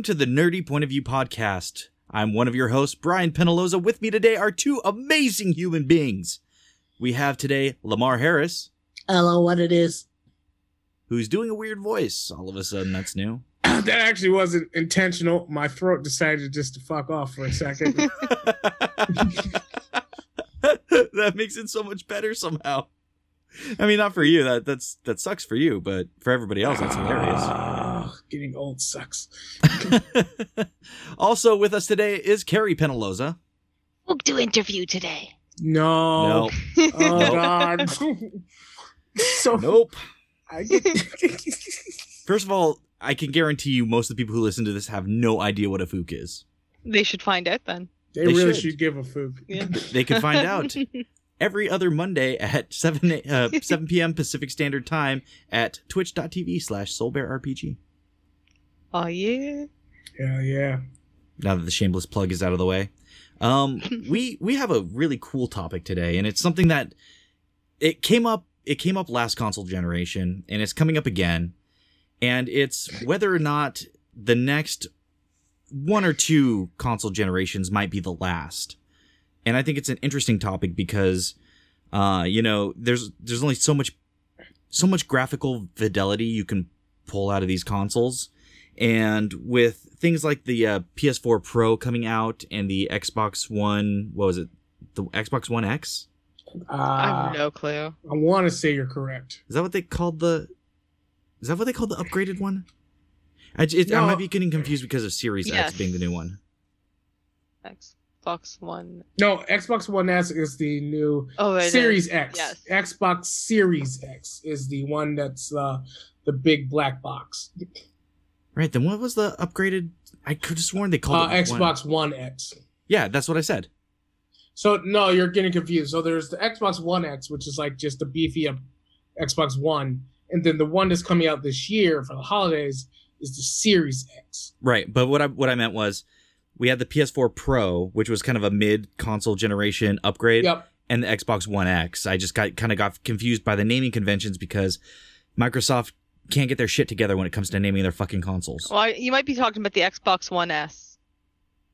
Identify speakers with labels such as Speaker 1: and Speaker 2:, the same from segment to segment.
Speaker 1: Welcome to the Nerdy Point of View podcast. I'm one of your hosts, Brian Penaloza. With me today are two amazing human beings. We have today Lamar Harris,
Speaker 2: Hello, what it is?
Speaker 1: who's doing a weird voice. All of a sudden, that's new.
Speaker 2: that actually wasn't intentional. My throat decided just to fuck off for a second.
Speaker 1: that makes it so much better somehow. I mean, not for you. That that's that sucks for you, but for everybody else, that's hilarious.
Speaker 2: Ah, getting old sucks.
Speaker 1: also with us today is Carrie Penaloza.
Speaker 3: We'll do interview today.
Speaker 2: No.
Speaker 1: No,
Speaker 2: Oh God. so
Speaker 1: nope.
Speaker 2: I get.
Speaker 1: First of all, I can guarantee you most of the people who listen to this have no idea what a fook is.
Speaker 3: They should find out then.
Speaker 2: they,
Speaker 1: They
Speaker 2: really
Speaker 1: should.
Speaker 2: should. give a fook.
Speaker 3: Yeah.
Speaker 1: They can find out every other Monday at 7, uh, 7 p.m. Pacific Standard Time at twitch.tv slash soulbearrpg.
Speaker 3: Oh yeah.
Speaker 2: Yeah, yeah.
Speaker 1: Now that the shameless plug is out of the way. Um, we we have a really cool topic today, and it's something that it came up it came up last console generation, and it's coming up again. And it's whether or not the next one or two console generations might be the last. And I think it's an interesting topic because uh, you know, there's there's only so much so much graphical fidelity you can pull out of these consoles. And with things like the uh, PS4 Pro coming out and the Xbox One, what was it? The Xbox One X?
Speaker 3: I
Speaker 2: Uh,
Speaker 3: have no clue.
Speaker 2: I want to say you're correct.
Speaker 1: Is that what they called the? Is that what they called the upgraded one? I, j- it, I might be getting confused because of Series X being the new one.
Speaker 3: Xbox One.
Speaker 2: No, Xbox One S is the new
Speaker 3: Oh, it is.
Speaker 2: Series X.
Speaker 3: Yes.
Speaker 2: Xbox Series X is the one that's uh, the big black box.
Speaker 1: Right. Then what was the upgraded? I could have sworn they
Speaker 2: Uh,
Speaker 1: called it
Speaker 2: Xbox One X.
Speaker 1: Yeah, that's what I said.
Speaker 2: So no, you're getting confused. So there's the Xbox One X, which is like just a beefy up Xbox One, and then the one that's coming out this year for the holidays is the Series X.
Speaker 1: Right, but what I what I meant was we had the PS4 Pro, which was kind of a mid console generation upgrade.
Speaker 2: Yep.
Speaker 1: and the Xbox One X. I just got kind of got confused by the naming conventions because Microsoft can't get their shit together when it comes to naming their fucking consoles.
Speaker 3: Well, I- you might be talking about the Xbox One S.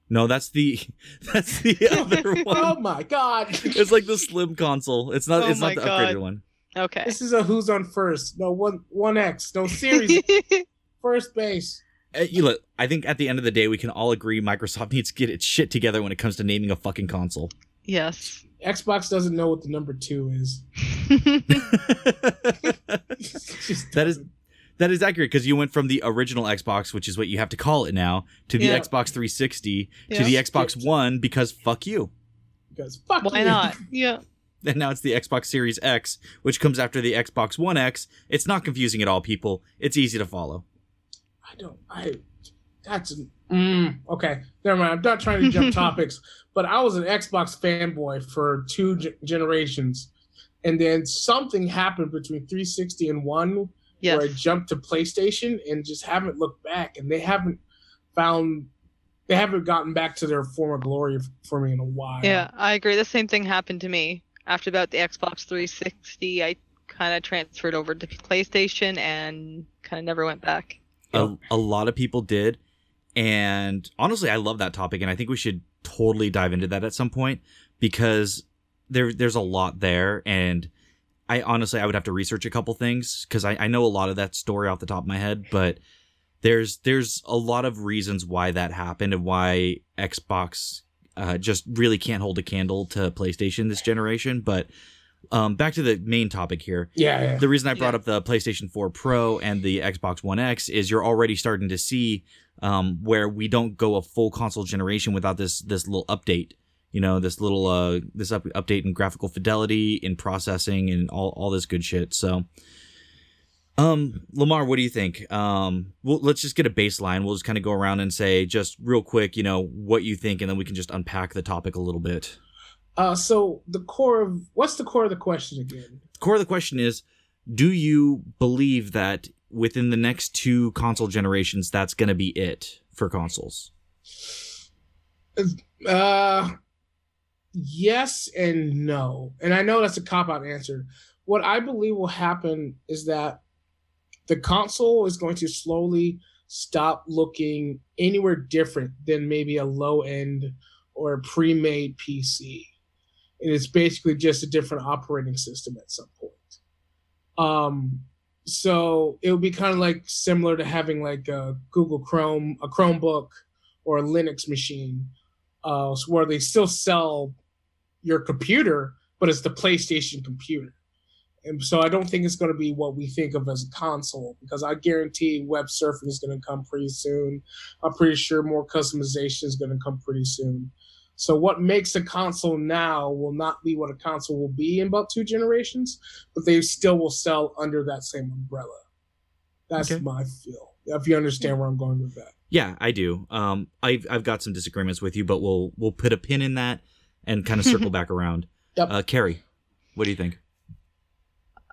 Speaker 1: No, that's the that's the other
Speaker 2: oh
Speaker 1: one.
Speaker 2: my god.
Speaker 1: It's like the slim console. It's not
Speaker 3: Oh
Speaker 1: it's not the
Speaker 3: God.
Speaker 1: upgraded one.
Speaker 3: Okay.
Speaker 2: This is a who's on first. No one one X. No Series first base.
Speaker 1: Uh, you look, I think at the end of the day we can all agree Microsoft needs to get its shit together when it comes to naming a fucking console.
Speaker 3: yes.
Speaker 2: Xbox doesn't know what the number two is. Just
Speaker 1: That is-
Speaker 2: doesn't.
Speaker 1: That is accurate because you went from the original Xbox, which is what you have to call it now, to the
Speaker 3: Yeah.
Speaker 1: Xbox 360, to the Xbox One because fuck you.
Speaker 2: because fuck
Speaker 3: Why
Speaker 2: you.
Speaker 3: not? Yeah.
Speaker 1: And now it's the Xbox Series X, which comes after the Xbox One X. It's not confusing at all, people. It's easy to follow.
Speaker 2: I don't. I. That's an, mm, okay. Never mind. I'm not trying to jump topics, but I was an Xbox fanboy for two ge- generations, and then something happened between 360 and one
Speaker 3: Yes.
Speaker 2: where I jumped to PlayStation and just haven't looked back, and they haven't found. They haven't gotten back to their former glory for me in a while.
Speaker 3: Yeah, I agree. The same thing happened to me after about the Xbox 360. I kind of transferred over to PlayStation and kind of never went back.
Speaker 1: A, a lot of people did. And honestly, I love that topic. And I think we should totally dive into that at some point because there there's a lot there. And I honestly, I would have to research a couple things because I, I know a lot of that story off the top of my head. But there's there's a lot of reasons why that happened and why Xbox uh, just really can't hold a candle to PlayStation this generation. But um, back to the main topic here.
Speaker 2: Yeah. yeah.
Speaker 1: The reason I brought
Speaker 3: Yeah.
Speaker 1: up the PlayStation 4 Pro and the Xbox One X is you're already starting to see um, where we don't go a full console generation without this this little update. You know, this little uh this up- update in graphical fidelity, in processing, and all all this good shit. So, um, Lamar, what do you think? Um, well, let's just get a baseline. We'll just kind of go around and say just real quick, you know, what you think, and then we can just unpack the topic a little bit.
Speaker 2: Uh, so the core of what's the core of the question again?
Speaker 1: The core of the question is do you believe that within the next two console generations that's going to be it for consoles
Speaker 2: Uh, yes and no. And I know that's a cop out answer. What I believe will happen is that the console is going to slowly stop looking anywhere different than maybe a low end or a pre-made PC. And it's basically just a different operating system at some point. Um, so it would be kind of like similar to having like a Google Chrome, a Chromebook, or a Linux machine, uh, where they still sell your computer, but it's the PlayStation computer. And so I don't think it's going to be what we think of as a console because I guarantee web surfing is going to come pretty soon. I'm pretty sure more customization is going to come pretty soon. So what makes a console now will not be what a console will be in about two generations, but they still will sell under that same umbrella. That's
Speaker 1: Okay.
Speaker 2: my feel. If you understand where I'm going with that.
Speaker 1: Yeah, I do. Um, I've I've got some disagreements with you, but we'll we'll put a pin in that and kind of circle back around.
Speaker 2: Yep.
Speaker 1: Uh, Carrie, what do you think?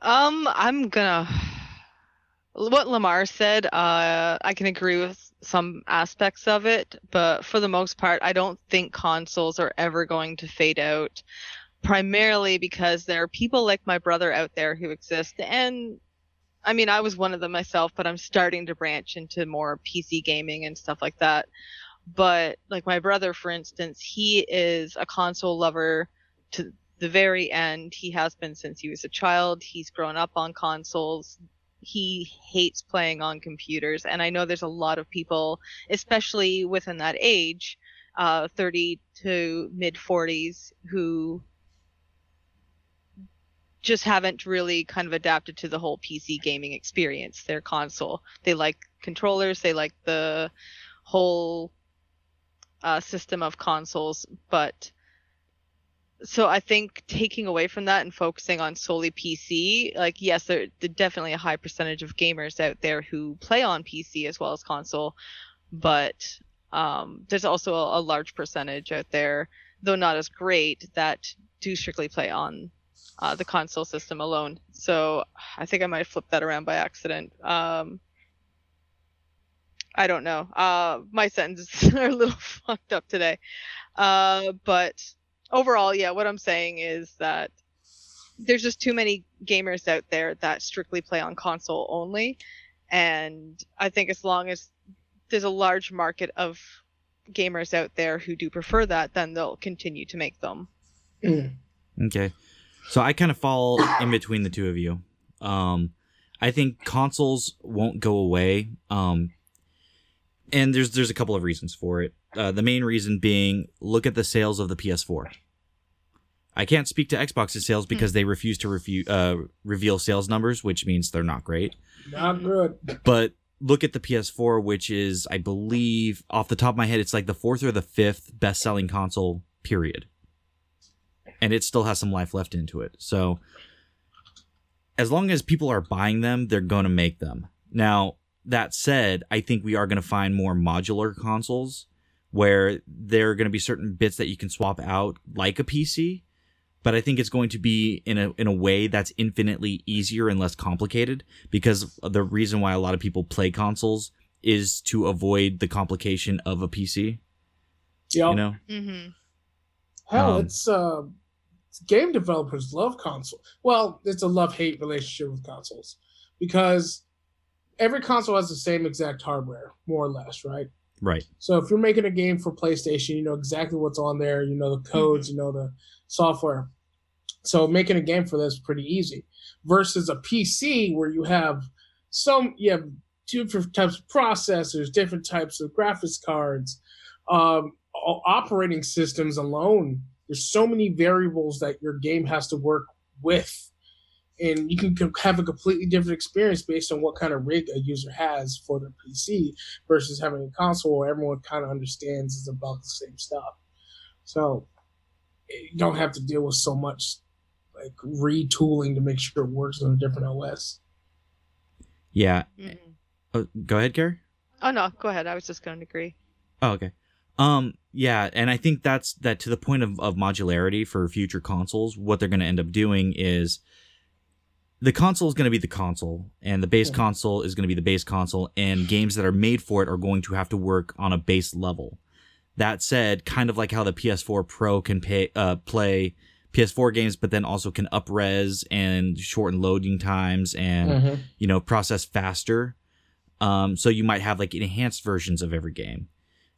Speaker 3: Um, I'm gonna. What Lamar said, uh, I can agree with some aspects of it, but for the most part, I don't think consoles are ever going to fade out. Primarily because there are people like my brother out there who exist, and I mean, I was one of them myself, but I'm starting to branch into more PC gaming and stuff like that. But like my brother, for instance, he is a console lover to the very end. He has been since he was a child. He's grown up on consoles. He hates playing on computers. And I know there's a lot of people, especially within that age, uh, 30 to mid 40s, who just haven't really kind of adapted to the whole PC gaming experience, their console. They like controllers, they like the whole uh, system of consoles, but so I think taking away from that and focusing on solely PC, like yes, there, definitely a high percentage of gamers out there who play on PC as well as console, but um, there's also a, a large percentage out there, though not as great, that do strictly play on uh, the console system alone. So I think I might flip that around by accident. Um, I don't know. Uh, my sentences are a little fucked up today. Uh, but overall, yeah, what I'm saying is that there's just too many gamers out there that strictly play on console only. And I think as long as there's a large market of gamers out there who do prefer that, then they'll continue to make them.
Speaker 1: Okay. So I kind of fall in between the two of you. Um, I think consoles won't go away. Um, and there's there's a couple of reasons for it. Uh, the main reason being, look at the sales of the PS4. I can't speak to Xbox's sales because they refuse to refu- uh, reveal sales numbers, which means they're not great.
Speaker 2: Not good.
Speaker 1: But look at the PS4, which is, I believe, off the top of my head, it's like the fourth or the fifth best selling console, period. And it still has some life left into it. So, as long as people are buying them, they're going to make them. Now, that said, I think we are going to find more modular consoles where there are going to be certain bits that you can swap out, like a PC. But I think it's going to be in a in a way that's infinitely easier and less complicated because the reason why a lot of people play consoles is to avoid the complication of a PC.
Speaker 2: Yep.
Speaker 1: You know,
Speaker 3: Mm-hmm.
Speaker 2: Hell,
Speaker 1: Um,
Speaker 2: it's uh, game developers love console. Well, it's a love hate relationship with consoles because every console has the same exact hardware, more or less, right?
Speaker 1: right?
Speaker 2: So if you're making a game for PlayStation, you know exactly what's on there. You know the codes. You know the software. So making a game for this is pretty easy. Versus a PC where you have some, you have two different types of processors, different types of graphics cards, um, operating systems alone. There's so many variables that your game has to work with, and you can have a completely different experience based on what kind of rig a user has for their PC versus having a console where everyone kind of understands is about the same stuff. So you don't have to deal with so much like retooling to make sure it works on a different OS.
Speaker 1: Yeah.
Speaker 3: Mm-hmm.
Speaker 1: Uh, go ahead, Gary.
Speaker 3: Oh no, go ahead. I was just going to agree.
Speaker 1: Oh, okay. Um, yeah, and I think that's that to the point of, of modularity for future consoles. What they're going to end up doing is the console is going to be the console, and the base
Speaker 2: Yeah.
Speaker 1: console is going to be the base console, and games that are made for it are going to have to work on a base level. That said, kind of like how the PS4 Pro can pay, uh, play PS4 games, but then also can upres and shorten loading times and
Speaker 2: Mm-hmm.
Speaker 1: you know process faster Um, so you might have like enhanced versions of every game.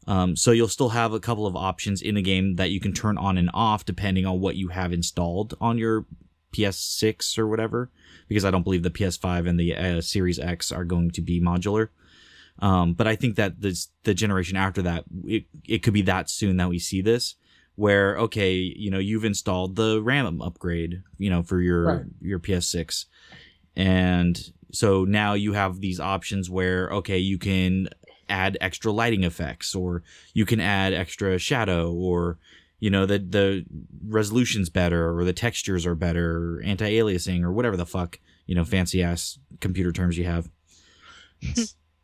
Speaker 1: Um, so you'll still have a couple of options in the game that you can turn on and off depending on what you have installed on your PS6 or whatever. Because I don't believe the PS5 and the uh, Series X are going to be modular. Um, but I think that this, the generation after that, it, it could be that soon that we see this where, okay, you know, you've installed the RAM upgrade, you know, for your,
Speaker 2: Right.
Speaker 1: your PS6. And so now you have these options where, okay, you can add extra lighting effects or you can add extra shadow or, you know, the, the resolution's better or the textures are better, anti-aliasing or whatever the fuck, you know, fancy ass computer terms you have.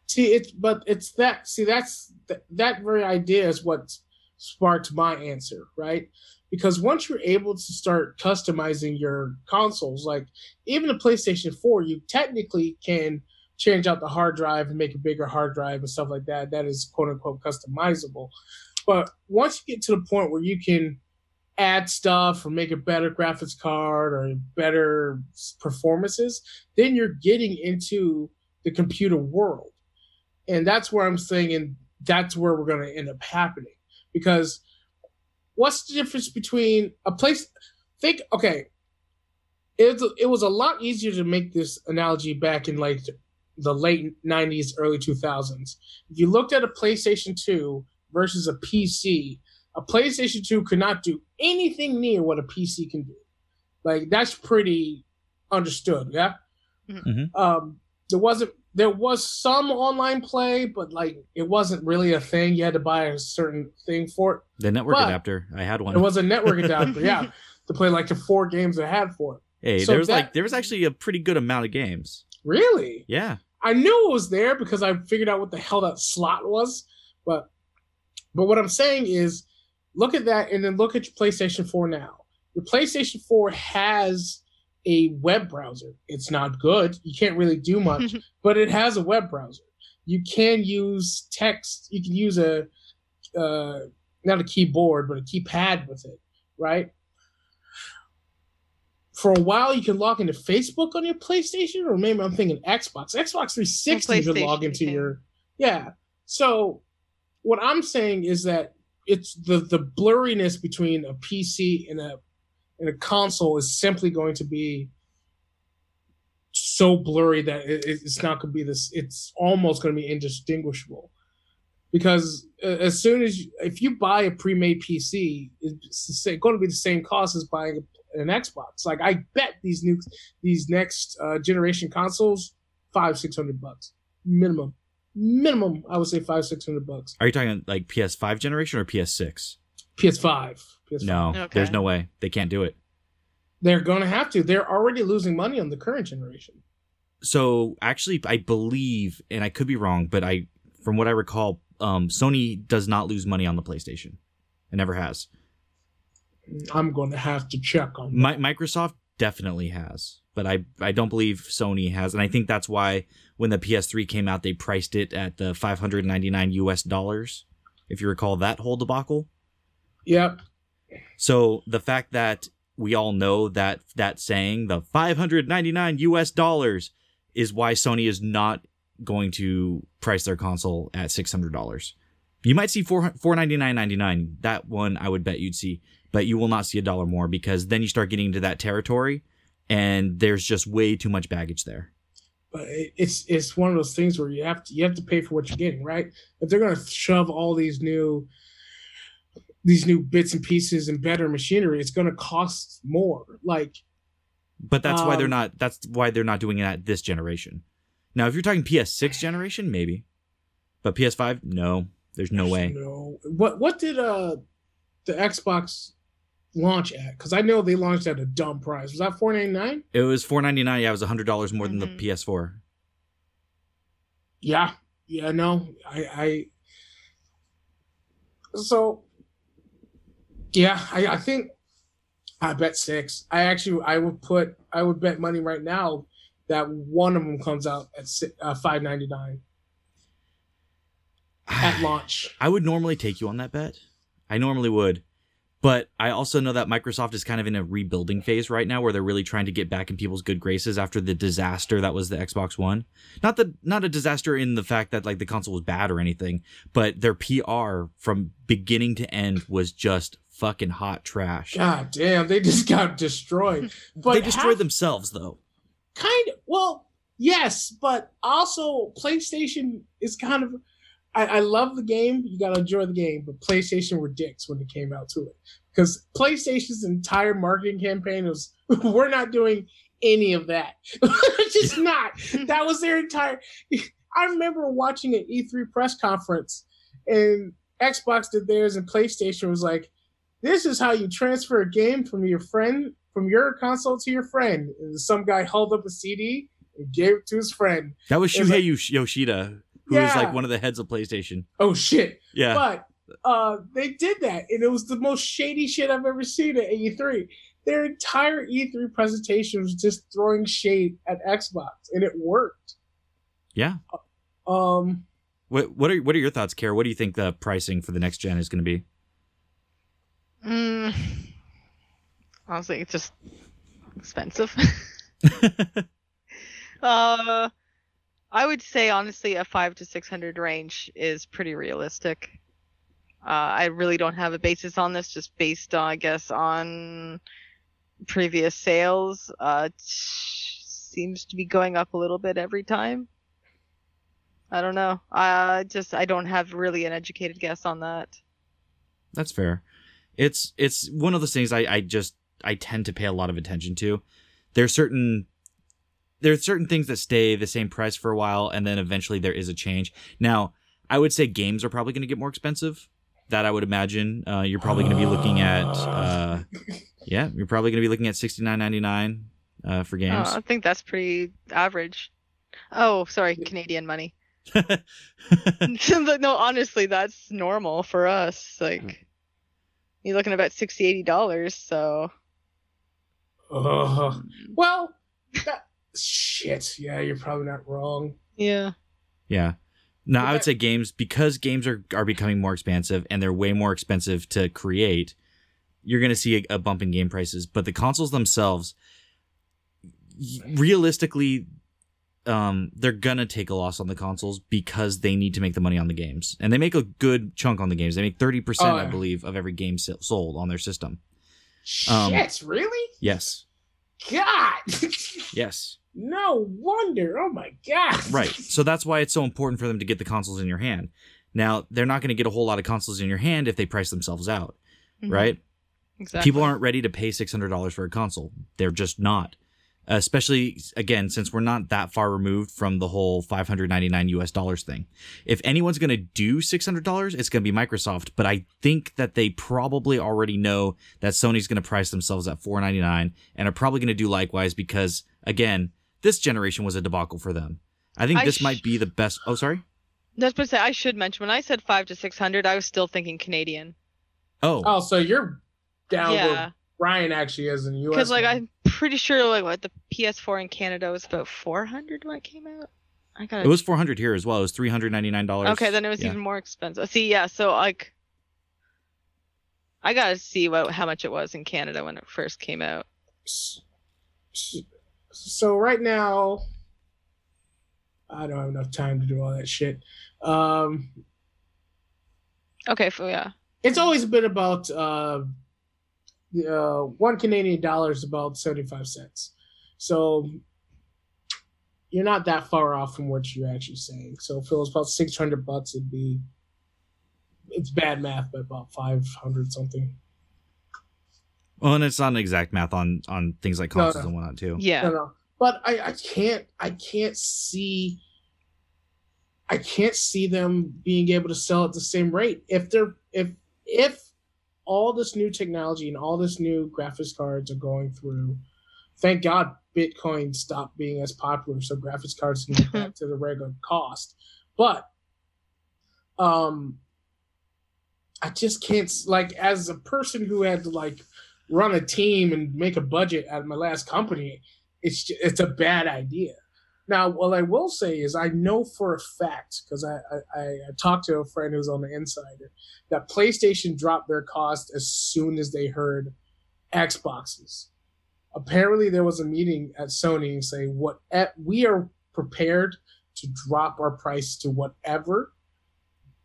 Speaker 2: See, it's but it's that. See, that's that, that very idea is what sparked my answer, right? Because once you're able to start customizing your consoles, like even the PlayStation 4, you technically can change out the hard drive and make a bigger hard drive and stuff like that. That is quote unquote customizable. But once you get to the point where you can add stuff or make a better graphics card or better performances, then you're getting into the computer world and that's where I'm saying, and that's where we're going to end up happening. Because what's the difference between a place? Think, okay, it, it was a lot easier to make this analogy back in like the late 90s, early 2000s. If you looked at a PlayStation 2 versus a PC, a PlayStation 2 could not do anything near what a PC can do. Like, that's pretty understood, yeah?
Speaker 1: Mhm.
Speaker 2: Um, there wasn't there was some online play, but like it wasn't really a thing. You had to buy a certain thing for it.
Speaker 1: The network
Speaker 2: But-
Speaker 1: adapter, I had one.
Speaker 2: It was a network adapter, yeah, to play like the four games I had for it.
Speaker 1: hey,
Speaker 2: so
Speaker 1: there was
Speaker 2: that-
Speaker 1: like there was actually a pretty good amount of games.
Speaker 2: Really,
Speaker 1: Yeah.
Speaker 2: I knew it was there because I figured out what the hell that slot was. But but what I'm saying is, look at that and then look at your PlayStation 4 now. Your PlayStation 4 has a web browser. It's not good. You can't really do much, but it has a web browser. You can use text. You can use a uh, not a keyboard, but a keypad with it, right? For a while, you can log into Facebook on your PlayStation, or maybe I'm thinking Xbox. Xbox 360, you can log into
Speaker 3: you can.
Speaker 2: your yeah. So, what I'm saying is that it's the the blurriness between a PC and a and a console is simply going to be so blurry that it, it's not going to be this. It's almost going to be indistinguishable because uh, as soon as you, if you buy a pre-made PC, it's going to be the same cost as buying an Xbox. Like I bet these new these next uh, generation consoles five six hundred bucks minimum. Minimum, I would say five six hundred bucks.
Speaker 1: Are you talking like PS5 generation or PS6?
Speaker 2: PS5. PS5.
Speaker 1: No,
Speaker 3: Okay.
Speaker 1: there's no way they can't do it.
Speaker 2: They're going to have to. They're already losing money on the current generation.
Speaker 1: So actually, I believe, and I could be wrong, but I, from what I recall, um, Sony does not lose money on the PlayStation. It never has.
Speaker 2: I'm going to have to check on
Speaker 1: Mi- Microsoft definitely has, but I I don't believe Sony has, and I think that's why when the PS3 came out, they priced it at the 599 US dollars. If you recall that whole debacle.
Speaker 2: Yep.
Speaker 1: So the fact that we all know that that saying, the 599 US dollars, is why Sony is not going to price their console at $600. You might see 4 499.99. That one I would bet you'd see, but you will not see a dollar more because then you start getting into that territory and there's just way too much baggage there.
Speaker 2: But it's it's one of those things where you have to you have to pay for what you're getting, right? If they're going to shove all these new these new bits and pieces and better machinery, it's going to cost more. Like
Speaker 1: But that's why they're
Speaker 2: Um,
Speaker 1: not that's why they're not doing it at this generation. Now, if you're talking PS6 generation, maybe. But PS5, no. There's no way.
Speaker 2: No. What what did uh the Xbox launch at? Because I know they launched at a dumb price. Was that four ninety nine?
Speaker 1: It was four ninety nine. Yeah, it was hundred dollars more than the
Speaker 3: Mhm.
Speaker 1: PS4.
Speaker 2: Yeah. Yeah. No. I. I. So. Yeah, I, I think I bet six. I actually I would put I would bet money right now that one of them comes out at uh, five ninety nine at launch.
Speaker 1: I would normally take you on that bet. I normally would, But I also know that Microsoft is kind of in a rebuilding phase right now where they're really trying to get back in people's good graces after the disaster that was the Xbox One. Not the not a disaster in the fact that like the console was bad or anything, but their PR from beginning to end was just fucking hot trash.
Speaker 2: God damn, they just got destroyed. But
Speaker 1: they destroyed
Speaker 2: half-
Speaker 1: themselves though.
Speaker 2: kind of well yes but also playstation is kind of I, I love the game. You gotta enjoy the game but playstation were dicks when it came out to it. Because playstation's entire marketing campaign was we're not doing any of that. Just not. That was their entire i remember watching an e3 press conference and xbox did theirs and playstation was like this is how you transfer a game from your friend from your console to your friend. And some guy held up a CD and gave it to his friend.
Speaker 1: That was Shuhei
Speaker 2: like-
Speaker 1: Yoshida, who was like one of the heads of PlayStation.
Speaker 2: Oh shit!
Speaker 1: Yeah.
Speaker 2: But uh, they did that, and it was the most shady shit I've ever seen at E3. Their entire E3 presentation was just throwing shade at Xbox, and it worked.
Speaker 1: yeah.
Speaker 2: Um,
Speaker 1: What what are what are your thoughts, Kara? What do you think the pricing for the next gen is going to be?
Speaker 3: Mm, honestly, it's just expensive. uh, I would say honestly, a five to six hundred range is pretty realistic. Uh, I really don't have a basis on this, just based on, I guess, on previous sales. Uh, it seems to be going up a little bit every time. I don't know. I just I don't have really an educated guess on that.
Speaker 1: That's fair. It's it's one of those things I, I just I tend to pay a lot of attention to. There's certain there's certain things that stay the same price for a while and then eventually there is a change. Now, I would say games are probably going to get more expensive. That I would imagine. Uh, you're probably going to be looking at uh, yeah, you're probably going to be looking at 69.99 uh, for games.
Speaker 3: Oh, I think that's pretty average. Oh, sorry, Canadian money. no, honestly, that's normal for us. Like, you're looking about 60 80 dollars. So,
Speaker 2: ugh. well, that, shit. Yeah, you're probably not wrong.
Speaker 3: yeah.
Speaker 1: Yeah. No, I would say games because games are are becoming more expensive and they're way more expensive to create. You're going to see a, a bump in game prices, but the consoles themselves, realistically, um, they're gonna take a loss on the consoles because they need to make the money on the games, and they make a good chunk on the games. They make thirty percent,
Speaker 2: Oh,
Speaker 1: I believe, of every game sold on their system. Um,
Speaker 2: Shit, really?
Speaker 1: Yes,
Speaker 2: God.
Speaker 1: yes,
Speaker 2: no wonder. Oh my god.
Speaker 1: right. So that's why it's so important for them to get the consoles in your hand. Now they're not going to get a whole lot of consoles in your hand if they price themselves out,
Speaker 3: Mhm.
Speaker 1: right?
Speaker 3: Exactly.
Speaker 1: People aren't ready to pay six hundred dollars for a console. They're just not. Especially again, since we're not that far removed from the whole five hundred ninety nine US dollars thing. If anyone's gonna do six hundred dollars, it's gonna be Microsoft. But I think that they probably already know that Sony's gonna price themselves at four ninety nine and are probably gonna do likewise because again, this generation was a debacle for them. I think
Speaker 3: I
Speaker 1: this
Speaker 3: sh-
Speaker 1: might be the best. Oh, sorry.
Speaker 3: That's what I say. I should mention when I said five to six hundred, I was still thinking Canadian.
Speaker 1: Oh,
Speaker 2: Oh, so you're down
Speaker 3: yeah,
Speaker 2: where Brian actually is in the U.S.
Speaker 3: because like. I'm pretty sure like what the PS4 in Canada was about four hundred when it came out. I got
Speaker 1: it was four hundred here as well. It was three hundred ninety nine dollars.
Speaker 3: Okay, then it was
Speaker 1: yeah.
Speaker 3: even more expensive. See, yeah, so like I gotta see what how much it was in Canada when it first came out.
Speaker 2: So right now, I don't have enough time to do all that shit. Um,
Speaker 3: Okay, so yeah.
Speaker 2: it's always been about uh, the, uh, one Canadian dollar is about seventy five cents. So you're not that far off from what you're actually saying. So if it was about six hundred bucks, it'd be it's bad math, but about five hundred something.
Speaker 1: Well, and it's not an exact math on on things like consoles
Speaker 2: no.
Speaker 1: and whatnot too.
Speaker 3: Yeah.
Speaker 2: No, no. But I, I can't I can't see I can't see them being able to sell at the same rate. If they're if if all this new technology and all this new graphics cards are going through, thank God Bitcoin stopped being as popular, so graphics cards can get back to the regular cost. But um I just can't like as a person who had to like run a team and make a budget at my last company, it's ju- it's a bad idea. Now, what I will say is, I know for a fact because I, I, I talked to a friend who's on the insider that PlayStation dropped their cost as soon as they heard Xboxes. Apparently, there was a meeting at Sony saying what at, we are prepared to drop our price to whatever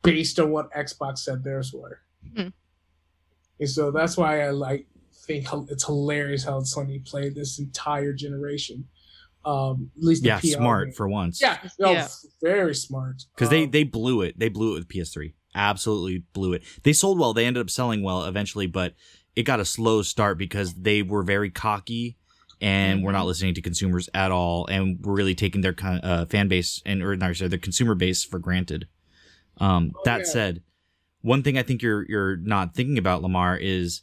Speaker 2: based on what Xbox said theirs were. Hmm. And so that's why I like think it's hilarious how Sony played this entire generation. Um, at least
Speaker 1: yeah, smart for once.
Speaker 2: Yeah, no, yeah. very smart.
Speaker 1: Because um, they they blew it. They blew it with PS3. Absolutely blew it. They sold well. They ended up selling well eventually, but it got a slow start because they were very cocky and we're not mm-hmm. listening to consumers at all, and we're really taking their uh, fan base and or not sorry, their consumer base for granted. Um, oh, that yeah. said, one thing I think you're you're not thinking about Lamar is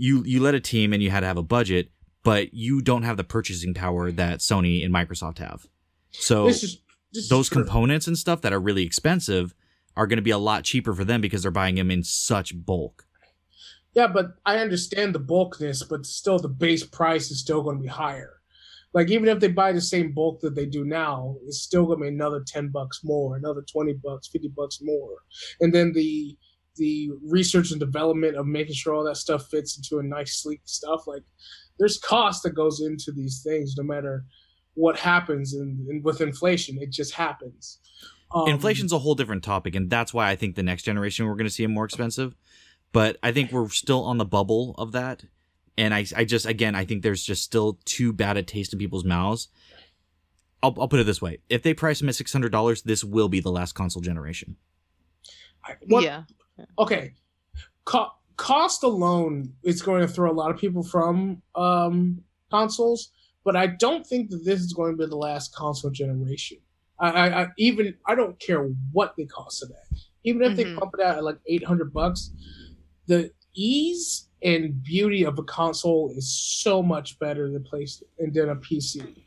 Speaker 1: you you led a team and you had to have a budget, but you don't have the purchasing power that Sony and Microsoft have. So this is, this those components and stuff that are really expensive are going to be a lot cheaper for them because they're buying them in such bulk.
Speaker 2: Yeah, but I understand the bulkness, but still the base price is still going to be higher. Like even if they buy the same bulk that they do now, it's still going to be another ten bucks more, another twenty bucks, fifty bucks more, and then the the research and development of making sure all that stuff fits into a nice sleek stuff like there's cost that goes into these things no matter what happens and, and with inflation. It just happens.
Speaker 1: Um, inflation's a whole different topic and that's why i think the next generation we're going to see it more expensive. But i think we're still on the bubble of that and i, I just again i think there's just still too bad a taste in people's mouths. I'll, I'll put it this way. If they price them at $600 this will be the last console generation.
Speaker 2: What, yeah okay, Co- cost alone is going to throw a lot of people from um, consoles, but I don't think that this is going to be the last console generation. I, I, I even I don't care what they cost today. Even if mm-hmm. they pump it out at like eight hundred bucks, the ease and beauty of a console is so much better than place than a PC.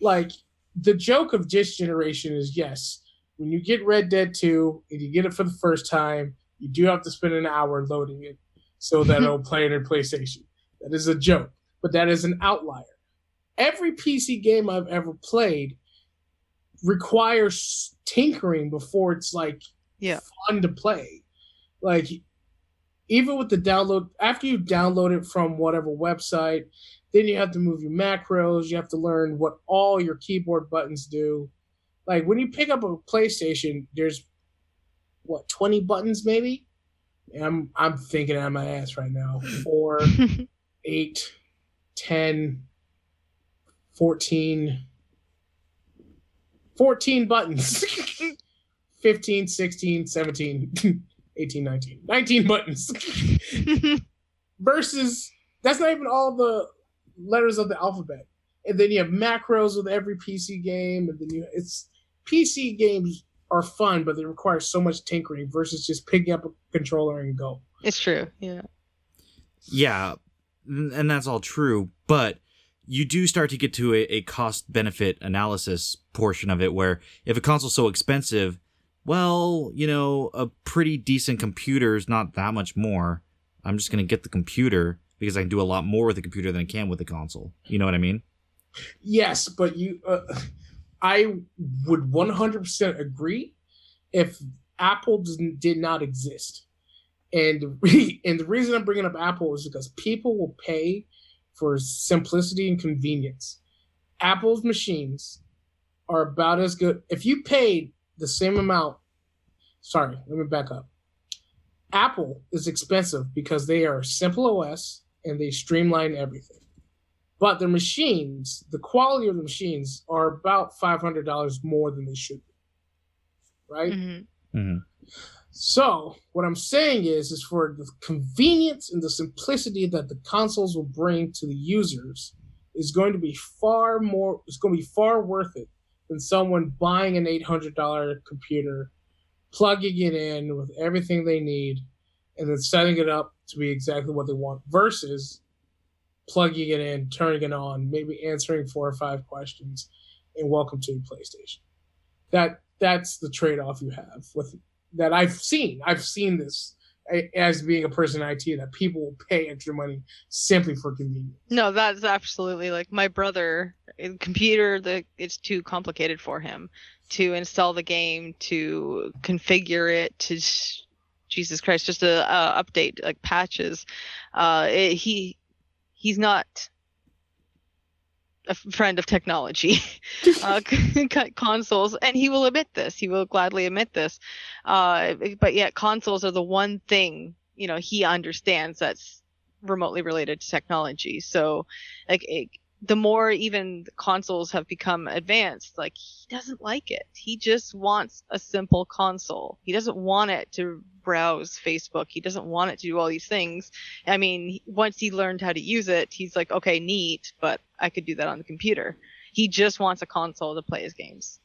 Speaker 2: Like the joke of this generation is yes, when you get Red Dead 2 and you get it for the first time, you do have to spend an hour loading it so that it'll play in PlayStation. That is a joke, but that is an outlier. Every PC game I've ever played requires tinkering before it's like
Speaker 3: yeah.
Speaker 2: fun to play. Like even with the download after you download it from whatever website, then you have to move your macros, you have to learn what all your keyboard buttons do. Like when you pick up a PlayStation, there's what 20 buttons maybe? I'm i'm thinking on my ass right now. Four eight 10 14 14 buttons. 15 16 17 18 19 19 buttons. Versus that's not even all the letters of the alphabet. And then you have macros with every pc game and then you it's pc games are fun, but they require so much tinkering versus just picking up a controller and go.
Speaker 3: It's true. Yeah.
Speaker 1: Yeah, and that's all true, but you do start to get to a, a cost benefit analysis portion of it where if a console's so expensive, well, you know, a pretty decent computer is not that much more. I'm just going to get the computer because I can do a lot more with the computer than I can with the console. You know what I mean?
Speaker 2: Yes, but you uh, I would 100% agree if Apple did not exist. And, and the reason I'm bringing up Apple is because people will pay for simplicity and convenience. Apple's machines are about as good. If you paid the same amount, sorry, let me back up. Apple is expensive because they are simple OS and they streamline everything but their machines, the quality of the machines, are about five hundred dollars more than they should be. Right. Mm-hmm. Mm-hmm. So what I'm saying is, is for the convenience and the simplicity that the consoles will bring to the users is going to be far more. It's going to be far worth it than someone buying an eight hundred dollar computer, plugging it in with everything they need, and then setting it up to be exactly what they want. Versus plugging it in, turning it on, maybe answering four or five questions, and welcome to PlayStation. That that's the trade off you have with that I've seen. I've seen this as being a person in IT that people will pay extra money simply for convenience.
Speaker 3: No, that's absolutely like my brother. In computer, the it's too complicated for him to install the game, to configure it, to Jesus Christ, just to uh, update like patches. Uh, it, he he's not a friend of technology uh, consoles and he will admit this he will gladly admit this uh, but yet consoles are the one thing you know he understands that's remotely related to technology. So like it, the more even consoles have become advanced, like he doesn't like it. He just wants a simple console. He doesn't want it to browse Facebook. He doesn't want it to do all these things. I mean, once he learned how to use it, he's like, okay, neat, but I could do that on the computer. He just wants a console to play his games.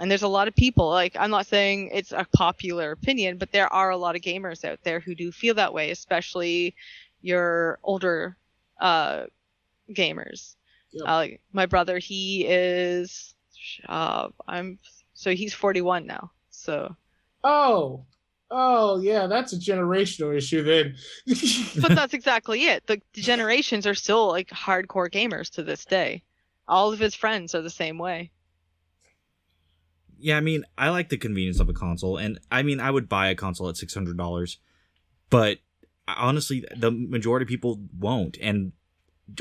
Speaker 3: And there's a lot of people, like, I'm not saying it's a popular opinion, but there are a lot of gamers out there who do feel that way, especially your older uh, gamers. Yep. Uh, my brother, he is, uh, I'm, so he's 41 now. So.
Speaker 2: Oh, oh yeah, that's a generational issue then.
Speaker 3: but that's exactly it. The, the generations are still like hardcore gamers to this day. All of his friends are the same way.
Speaker 1: Yeah, I mean, I like the convenience of a console, and I mean, I would buy a console at six hundred dollars, but honestly, the majority of people won't, and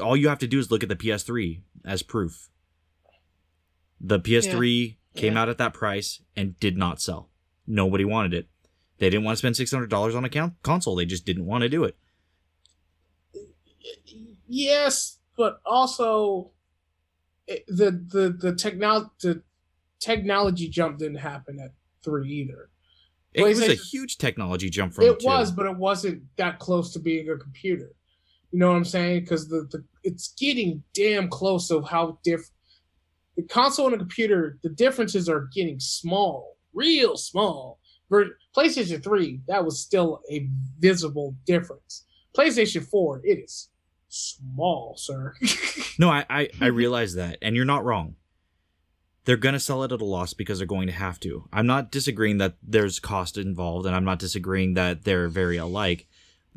Speaker 1: all you have to do is look at the PS3 as proof. The PS3 yeah. came yeah. out at that price and did not sell. Nobody wanted it. They didn't want to spend six hundred dollars on a console. They just didn't want to do it.
Speaker 2: Yes, but also eh, the the the technology the technology jump didn't happen at three either.
Speaker 1: It was a huge technology jump from
Speaker 2: it was, but it wasn't that close to being a computer. You know what I'm saying? Because the, the it's getting damn close of how different the console and the computer. The differences are getting small, real small. PlayStation 3, that was still a visible difference. PlayStation 4, it is small, sir.
Speaker 1: no, I, I, I realize that, and you're not wrong. They're gonna sell it at a loss because they're going to have to. I'm not disagreeing that there's cost involved, and I'm not disagreeing that they're very alike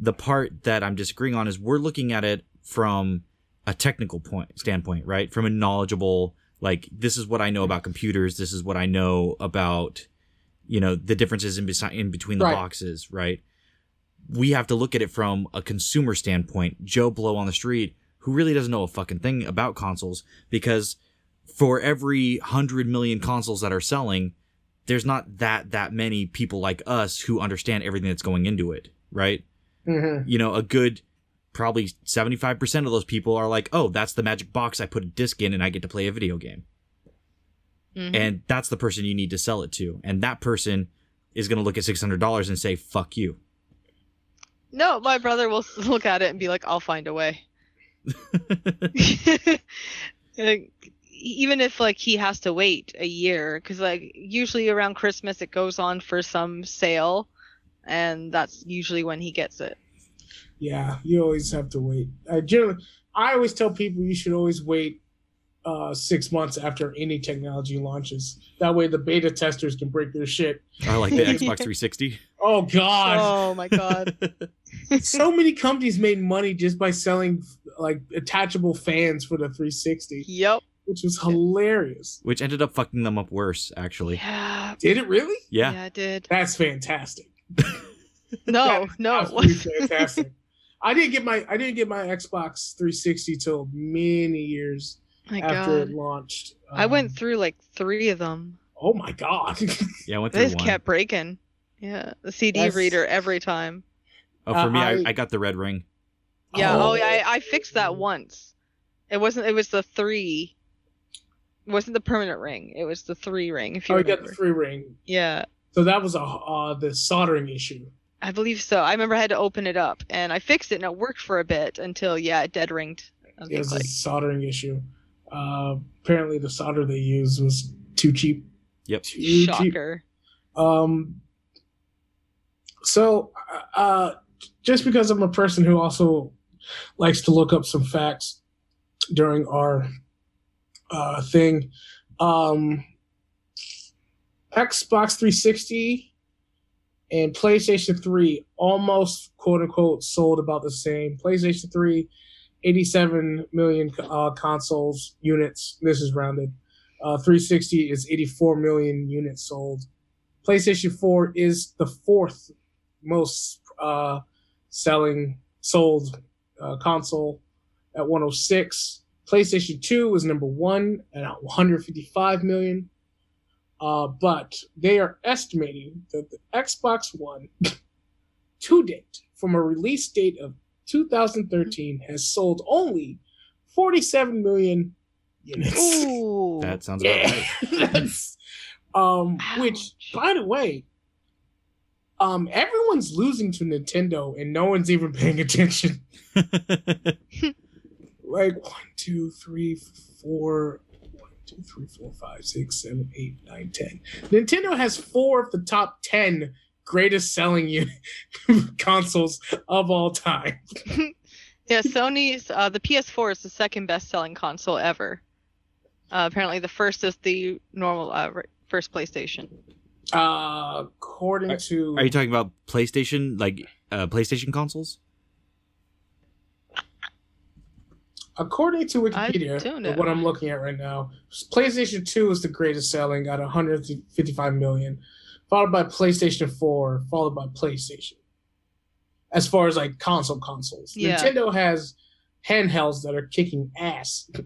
Speaker 1: the part that I'm disagreeing on is we're looking at it from a technical point standpoint, right? From a knowledgeable, like this is what I know about computers. This is what I know about, you know, the differences in, besi- in between the right. boxes, right? We have to look at it from a consumer standpoint. Joe Blow on the street, who really doesn't know a fucking thing about consoles, because for every hundred million consoles that are selling, there's not that that many people like us who understand everything that's going into it, right? Mm-hmm. You know, a good probably 75% of those people are like, oh, that's the magic box I put a disc in and I get to play a video game. Mm-hmm. And that's the person you need to sell it to. And that person is going to look at $600 and say, fuck you.
Speaker 3: No, my brother will look at it and be like, I'll find a way. Even if like he has to wait a year, because like usually around Christmas it goes on for some sale and that's usually when he gets it.
Speaker 2: Yeah, you always have to wait. I generally, I always tell people you should always wait uh, six months after any technology launches. That way, the beta testers can break their shit.
Speaker 1: I like the Xbox 360.
Speaker 2: Oh god!
Speaker 3: Oh my god!
Speaker 2: so many companies made money just by selling like attachable fans for the 360.
Speaker 3: Yep.
Speaker 2: Which was hilarious.
Speaker 1: Which ended up fucking them up worse, actually.
Speaker 3: Yeah.
Speaker 2: Did it really?
Speaker 1: Yeah.
Speaker 3: Yeah, it did.
Speaker 2: That's fantastic.
Speaker 3: No, no.
Speaker 2: fantastic. I didn't get my I didn't get my Xbox 360 till many years my after god. it launched.
Speaker 3: Um, I went um, through like three of them.
Speaker 2: Oh my god!
Speaker 1: yeah, I went through. They
Speaker 3: just kept breaking. Yeah, the CD That's... reader every time.
Speaker 1: Oh, for uh, me, I, I, got the red ring.
Speaker 3: Yeah. Oh, oh yeah, I, I fixed that once. It wasn't. It was the three. It wasn't the permanent ring. It was the three ring. If you.
Speaker 2: Oh,
Speaker 3: you
Speaker 2: got the three ring.
Speaker 3: Yeah.
Speaker 2: So that was a uh, the soldering issue.
Speaker 3: I believe so. I remember I had to open it up, and I fixed it, and it worked for a bit until yeah, it dead ringed.
Speaker 2: It was like. a soldering issue. Uh, apparently, the solder they used was too cheap.
Speaker 1: Yep.
Speaker 3: Too Shocker.
Speaker 2: Cheap. Um. So, uh, just because I'm a person who also likes to look up some facts during our uh, thing, um, Xbox 360 and PlayStation 3 almost quote unquote sold about the same. PlayStation 3, 87 million uh, consoles units. This is rounded. Uh, 360 is 84 million units sold. PlayStation 4 is the fourth most uh, selling sold uh, console at 106. PlayStation 2 is number one at 155 million. Uh, but they are estimating that the Xbox One, to date, from a release date of 2013, has sold only 47 million units.
Speaker 3: Ooh.
Speaker 1: That sounds about
Speaker 2: Yeah,
Speaker 1: right.
Speaker 2: that's um, which, by the way, um, everyone's losing to Nintendo and no one's even paying attention. Like one, two, three, four, one, two, three, four, five, six, seven, eight, nine, ten. Nintendo has four of the top ten greatest selling u- consoles of all time.
Speaker 3: Yeah, Sony's uh, the PS4 is the second best-selling console ever. Uh, apparently, the first is the normal uh, first PlayStation.
Speaker 2: Uh, according to
Speaker 1: Are you talking about PlayStation, like uh, PlayStation consoles?
Speaker 2: According to Wikipedia, what I'm looking at right now, PlayStation 2 is the greatest selling at 155 million, followed by PlayStation 4, followed by PlayStation. As far as like console consoles,
Speaker 3: Yeah.
Speaker 2: Nintendo has handhelds that are kicking ass.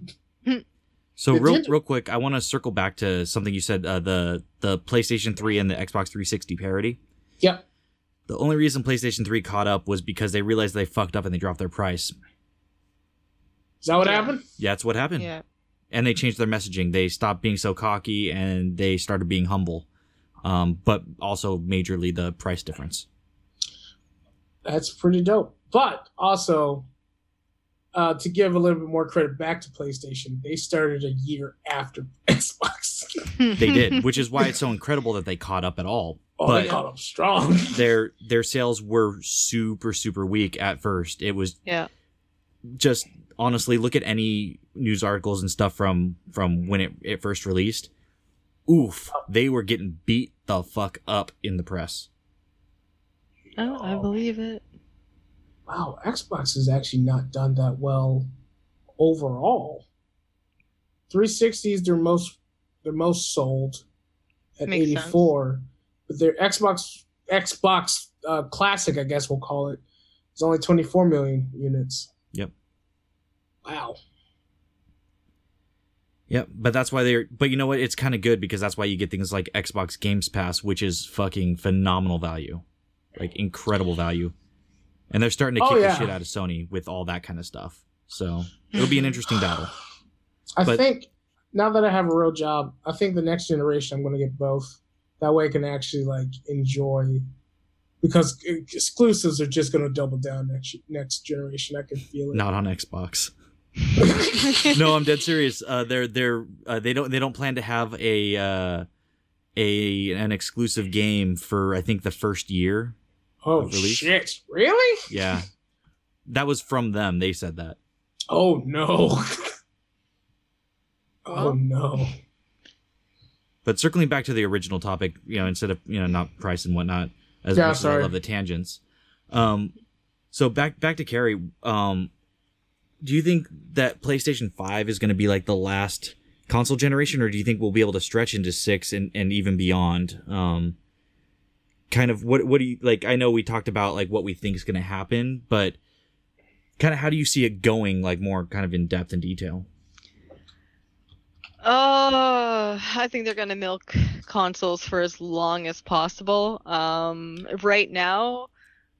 Speaker 1: So real, real quick, I want to circle back to something you said uh, the the PlayStation 3 and the Xbox 360 parity.
Speaker 2: Yep.
Speaker 1: The only reason PlayStation 3 caught up was because they realized they fucked up and they dropped their price.
Speaker 2: Is that what
Speaker 3: Yeah.
Speaker 2: happened?
Speaker 1: Yeah, that's what happened.
Speaker 3: Yeah.
Speaker 1: And they changed their messaging. They stopped being so cocky and they started being humble. Um, but also majorly the price difference.
Speaker 2: That's pretty dope. But also, uh, to give a little bit more credit back to PlayStation, they started a year after Xbox.
Speaker 1: They did, which is why it's so incredible that they caught up at all.
Speaker 2: Oh, they caught up strong.
Speaker 1: Their their sales were super super weak at first. It was
Speaker 3: Yeah.
Speaker 1: Just honestly look at any news articles and stuff from from when it, it first released oof they were getting beat the fuck up in the press
Speaker 3: Oh, I believe it.
Speaker 2: wow, Xbox has actually not done that well overall. 360 is their most their most sold at
Speaker 3: Makes
Speaker 2: 84, but their Xbox Xbox uh, Classic, I guess we'll call it, is only 24 million units. Wow.
Speaker 1: yep but that's why they're but you know what it's kind of good because that's why you get things like xbox games pass which is fucking phenomenal value like incredible value and they're starting to
Speaker 2: Oh,
Speaker 1: kick
Speaker 2: yeah.
Speaker 1: the shit out of sony with all that kind of stuff so it'll be an interesting battle
Speaker 2: I
Speaker 1: But-
Speaker 2: think now that I have a real job, I think the next generation I'm going to get both. That way I can actually like enjoy because exclusives are just going to double down next next generation. I can feel it.
Speaker 1: not on xbox no, I'm dead serious. Uh, they're they're uh, they don't they don't plan to have a uh, a an exclusive game for I think the first year.
Speaker 2: oh shit! Really?
Speaker 1: Yeah, that was from them. They said that.
Speaker 2: Oh no! oh no!
Speaker 1: But circling back to the original topic, you know, instead of you know not price and whatnot, as
Speaker 2: Yeah,
Speaker 1: much as I love the tangents. Um, so back back to Carrie. Um, do you think that PlayStation Five is going to be like the last console generation, or do you think we'll be able to stretch into six and, and even beyond? Um, kind of what what do you like? I know we talked about like what we think is going to happen, but kind of how do you see it going? Like more kind of in depth and detail.
Speaker 3: Uh, I think they're gonna milk consoles for as long as possible. Um, right now,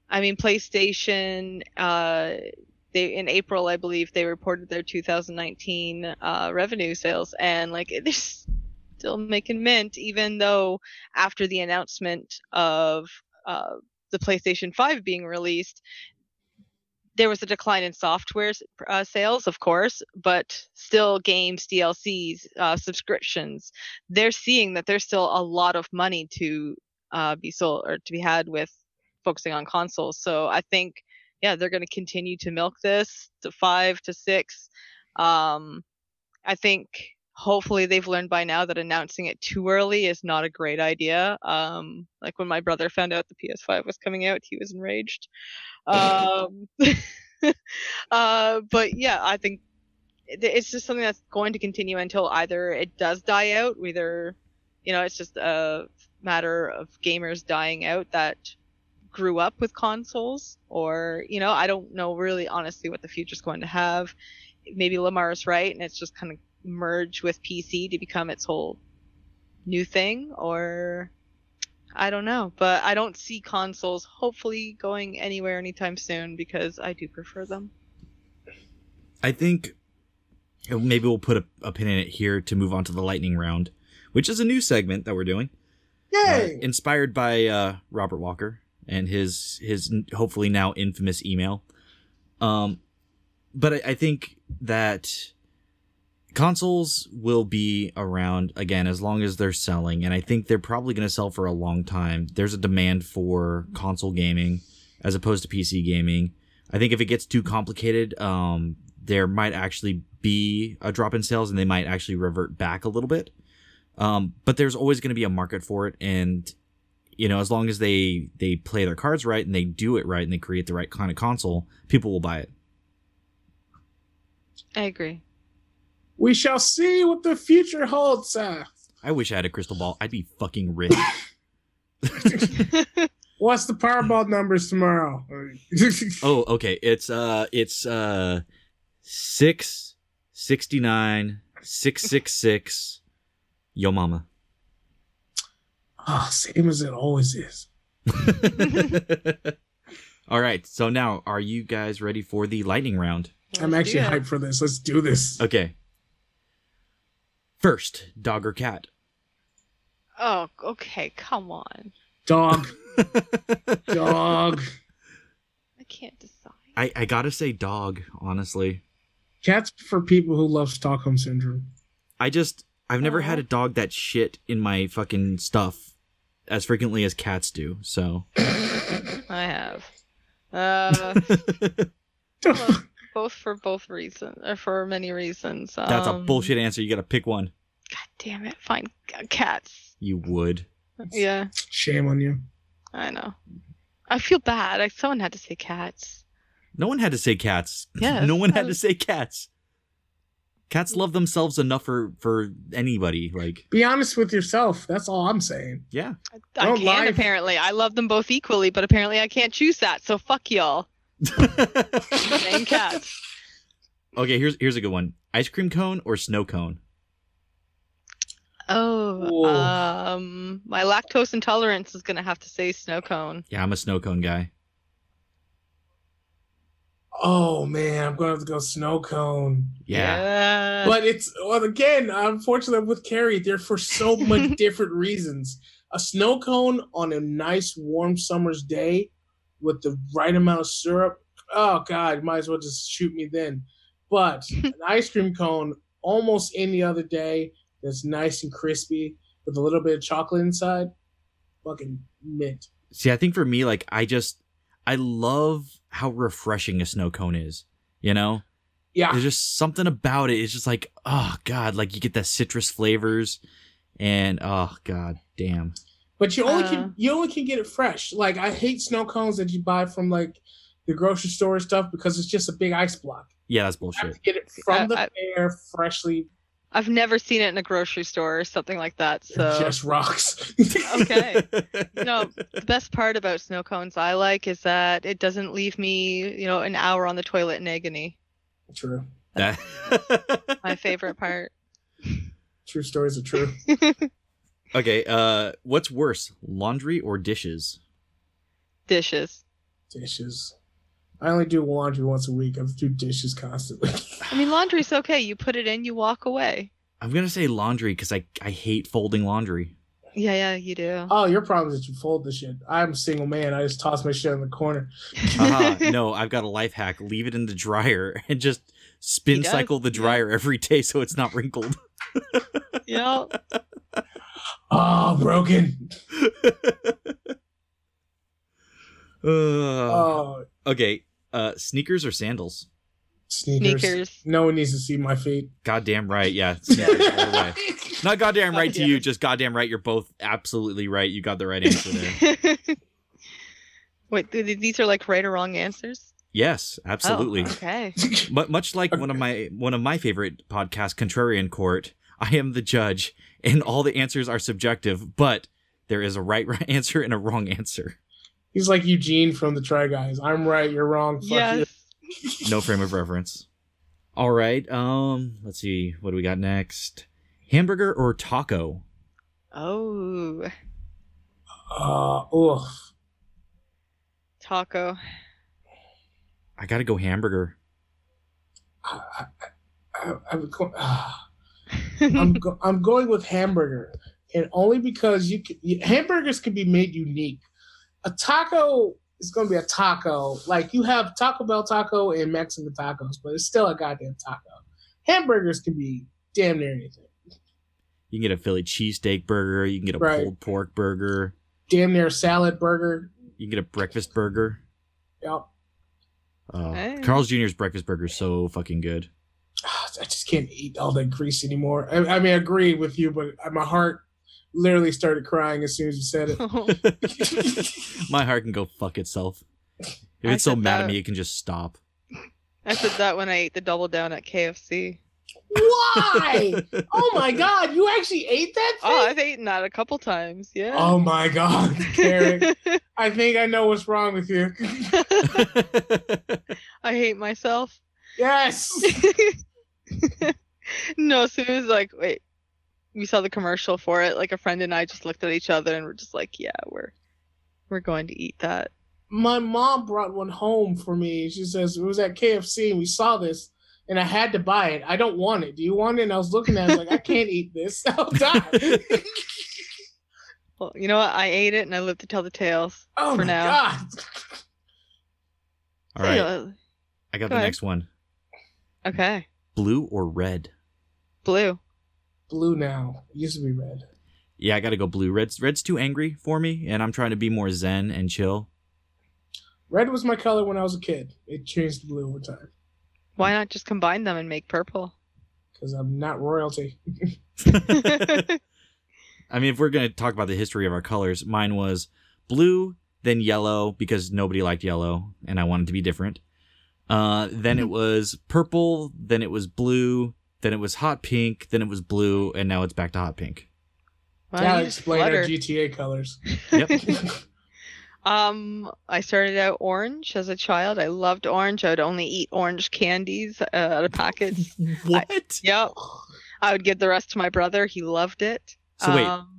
Speaker 3: I mean, PlayStation. Uh, they in April, I believe, they reported their 2019 uh, revenue sales, and like they're still making mint, even though after the announcement of uh, the PlayStation 5 being released, there was a decline in software uh, sales, of course, but still games, DLCs, uh, subscriptions. They're seeing that there's still a lot of money to uh, be sold or to be had with focusing on consoles. So I think, yeah, they're going to continue to milk this to five to six. Um, I think hopefully they've learned by now that announcing it too early is not a great idea. Um, like when my brother found out the PS5 was coming out, he was enraged. Um, uh, but yeah, I think it's just something that's going to continue until either it does die out, either you know it's just a matter of gamers dying out that grew up with consoles, or you know I don't know really honestly what the future's going to have. Maybe Lamar is right, and it's just kind of merge with PC to become its whole new thing, or I don't know. But I don't see consoles hopefully going anywhere anytime soon because I do prefer them.
Speaker 1: I think maybe we'll put a, a, pin in it here to move on to the lightning round, which is a new segment that we're doing.
Speaker 2: Yay!
Speaker 1: Uh, inspired by uh, Robert Walker and his his hopefully now infamous email. Um, but I, I think that consoles will be around again as long as they're selling and i think they're probably going to sell for a long time. There's a demand for console gaming as opposed to pc gaming. I think if it gets too complicated um, there might actually be a drop in sales and they might actually revert back a little bit. Um, but there's always going to be a market for it and you know as long as they they play their cards right and they do it right and they create the right kind of console people will buy it
Speaker 3: i agree
Speaker 2: we shall see what the future holds. Uh.
Speaker 1: I wish I had a crystal ball. I'd be fucking rich.
Speaker 2: What's the Powerball numbers tomorrow?
Speaker 1: oh, okay. It's uh it's uh six sixty nine six six six Yo mama.
Speaker 2: Oh, same as it always is.
Speaker 1: All right. So now are you guys ready for the lightning round?
Speaker 2: I'm actually hyped for this. Let's do this.
Speaker 1: Okay. First, dog or cat?
Speaker 3: Oh, okay. Come on.
Speaker 2: Dog. dog.
Speaker 3: I can't decide.
Speaker 1: I, I gotta say dog, honestly.
Speaker 2: Cats for people who love Stockholm Syndrome.
Speaker 1: I just, I've never had oh. a dog that shit in my fucking stuff as frequently as cats do, so.
Speaker 3: I have. Uh. both for both reasons, or for many reasons. Um,
Speaker 1: That's a um, bullshit answer. You got to pick one.
Speaker 3: God damn it! Fine, cats.
Speaker 1: You would.
Speaker 3: Yeah.
Speaker 2: Shame on you.
Speaker 3: I know. I feel bad. Like someone had to say cats.
Speaker 1: No one had to say cats.
Speaker 3: Yeah.
Speaker 1: no one had to say cats. Cats love themselves enough for for anybody. Like,
Speaker 2: be honest with yourself. That's all I'm saying.
Speaker 1: Yeah.
Speaker 3: I, I can lie. apparently. I love them both equally, but apparently I can't choose that. So fuck y'all. Same cats.
Speaker 1: Okay, here's here's a good one. Ice cream cone or snow cone?
Speaker 3: Oh, Whoa. um, my lactose intolerance is gonna have to say snow cone.
Speaker 1: Yeah, I'm a snow cone guy.
Speaker 2: Oh man, I'm gonna have to go snow cone.
Speaker 1: Yeah.
Speaker 3: yeah.
Speaker 2: But it's well again, unfortunately with Carrie, they're for so much different reasons. A snow cone on a nice warm summer's day with the right amount of syrup. Oh God, might as well just shoot me then. But an ice cream cone almost any other day that's nice and crispy with a little bit of chocolate inside. Fucking mint.
Speaker 1: See, I think for me, like I just I love how refreshing a snow cone is. You know?
Speaker 2: Yeah.
Speaker 1: There's just something about it. It's just like, oh God, like you get the citrus flavors and oh God damn.
Speaker 2: But you only uh, can you only can get it fresh. Like I hate snow cones that you buy from like the grocery store stuff because it's just a big ice block.
Speaker 1: Yeah, that's bullshit.
Speaker 2: get it from the I, fair, freshly.
Speaker 3: I've never seen it in a grocery store or something like that. So
Speaker 2: it just rocks.
Speaker 3: okay. No, the best part about snow cones I like is that it doesn't leave me, you know, an hour on the toilet in agony.
Speaker 2: True.
Speaker 1: That
Speaker 3: my favorite part.
Speaker 2: True stories are true.
Speaker 1: Okay, uh what's worse, laundry or dishes?
Speaker 3: Dishes.
Speaker 2: Dishes. I only do laundry once a week. I do dishes constantly.
Speaker 3: I mean, laundry's okay. You put it in, you walk away.
Speaker 1: I'm gonna say laundry because I I hate folding laundry.
Speaker 3: Yeah, yeah, you do.
Speaker 2: Oh, your problem is that you fold the shit. I'm a single man. I just toss my shit in the corner.
Speaker 1: uh, no, I've got a life hack. Leave it in the dryer and just spin cycle the dryer yeah. every day so it's not wrinkled.
Speaker 3: yeah.
Speaker 2: Oh, broken.
Speaker 1: uh, oh. Okay. Uh, sneakers or sandals?
Speaker 2: Sneakers.
Speaker 3: Sneakers.
Speaker 2: No one needs to see my feet.
Speaker 1: Goddamn right. Yeah. sneakers all the way. Not goddamn right to
Speaker 3: Goddamn.
Speaker 1: you, just goddamn right. You're both absolutely right. You got the right answer there.
Speaker 3: Wait, th- th- these are like right or wrong answers?
Speaker 1: yes,
Speaker 3: Oh,
Speaker 1: absolutely.
Speaker 3: okay.
Speaker 1: Mu much like one of my one of my favorite podcasts, Contrarian Court, I am the judge, and all the answers are subjective, but there is a right answer and a wrong answer.
Speaker 2: He's like Eugene from the Try Guys. I'm right, you're wrong. Fuck
Speaker 3: Yes.
Speaker 1: No frame of reference. All right. Um. Let's see. What do we got next? Hamburger or taco?
Speaker 3: Oh,
Speaker 2: you. Uh, ugh.
Speaker 3: taco.
Speaker 1: I gotta go hamburger.
Speaker 2: I, I, I, I'm, go-. I'm, go- I'm going with hamburger, and only because you, can, you hamburgers can be made unique. A taco is going to be a taco. Like you have Taco Bell taco and Mexican tacos, but it's still a goddamn taco. Hamburgers can be damn near anything.
Speaker 1: You can get a Philly cheesesteak burger. You can get a
Speaker 2: Right.
Speaker 1: pulled pork burger.
Speaker 2: Damn near salad burger.
Speaker 1: You can get a breakfast burger.
Speaker 2: Yep.
Speaker 1: Oh,
Speaker 3: Hey.
Speaker 1: Carl's Jr.'s breakfast burger is so fucking good.
Speaker 2: I just can't eat all that grease anymore. I, I mean, I agree with you, but my heart literally started crying as soon as you said it.
Speaker 1: My heart can go fuck itself. If
Speaker 3: I
Speaker 1: it's so
Speaker 3: said
Speaker 1: mad at me, it can just stop.
Speaker 3: I said that when I ate the double down at KFC.
Speaker 2: Why? Oh my god, you actually ate that oh, thing?
Speaker 3: Oh, I've eaten that a couple times. Yeah.
Speaker 2: Oh my god, Karen. I think I know what's wrong with you.
Speaker 3: I hate myself.
Speaker 2: yes.
Speaker 3: no, as soon as like wait, we saw the commercial for it, like a friend and I just looked at each other and we're just like, yeah, we're we're going to eat that.
Speaker 2: My mom brought one home for me. She says it was at KFC and we saw this and I had to buy it. I don't want it. Do you want it? And I was looking at it like I can't eat this. I'll die.
Speaker 3: Well, you know what? I ate it and I lived to tell the tales.
Speaker 2: oh
Speaker 3: For
Speaker 2: my
Speaker 3: now.
Speaker 2: god.
Speaker 1: All right,
Speaker 3: Uh,
Speaker 1: I got
Speaker 3: Go
Speaker 1: the
Speaker 3: ahead.
Speaker 1: next one.
Speaker 3: Okay.
Speaker 1: Blue or red?
Speaker 3: Blue.
Speaker 2: Blue now. It used to be red.
Speaker 1: Yeah, I gotta go blue. Red's red's too angry for me, and I'm trying to be more zen and chill.
Speaker 2: Red was my color when I was a kid. It changed to blue over time
Speaker 3: Why not just combine them and make purple?
Speaker 2: because I'm not royalty.
Speaker 1: I mean, if we're gonna talk about the history of our colors, mine was blue, then yellow because nobody liked yellow, and I wanted to be different. Uh, then it was purple, then it was blue, then it was hot pink, then it was blue, and now it's back to hot pink.
Speaker 3: Why
Speaker 2: Gotta
Speaker 3: don't you just
Speaker 2: explain our? GTA colors.
Speaker 1: Yep.
Speaker 3: Um, I started out orange as a child. I loved orange. I would only eat orange candies uh, out of packets.
Speaker 1: what?
Speaker 3: yep. I would give the rest to my brother. He loved it.
Speaker 1: So wait,
Speaker 3: Um,
Speaker 1: J-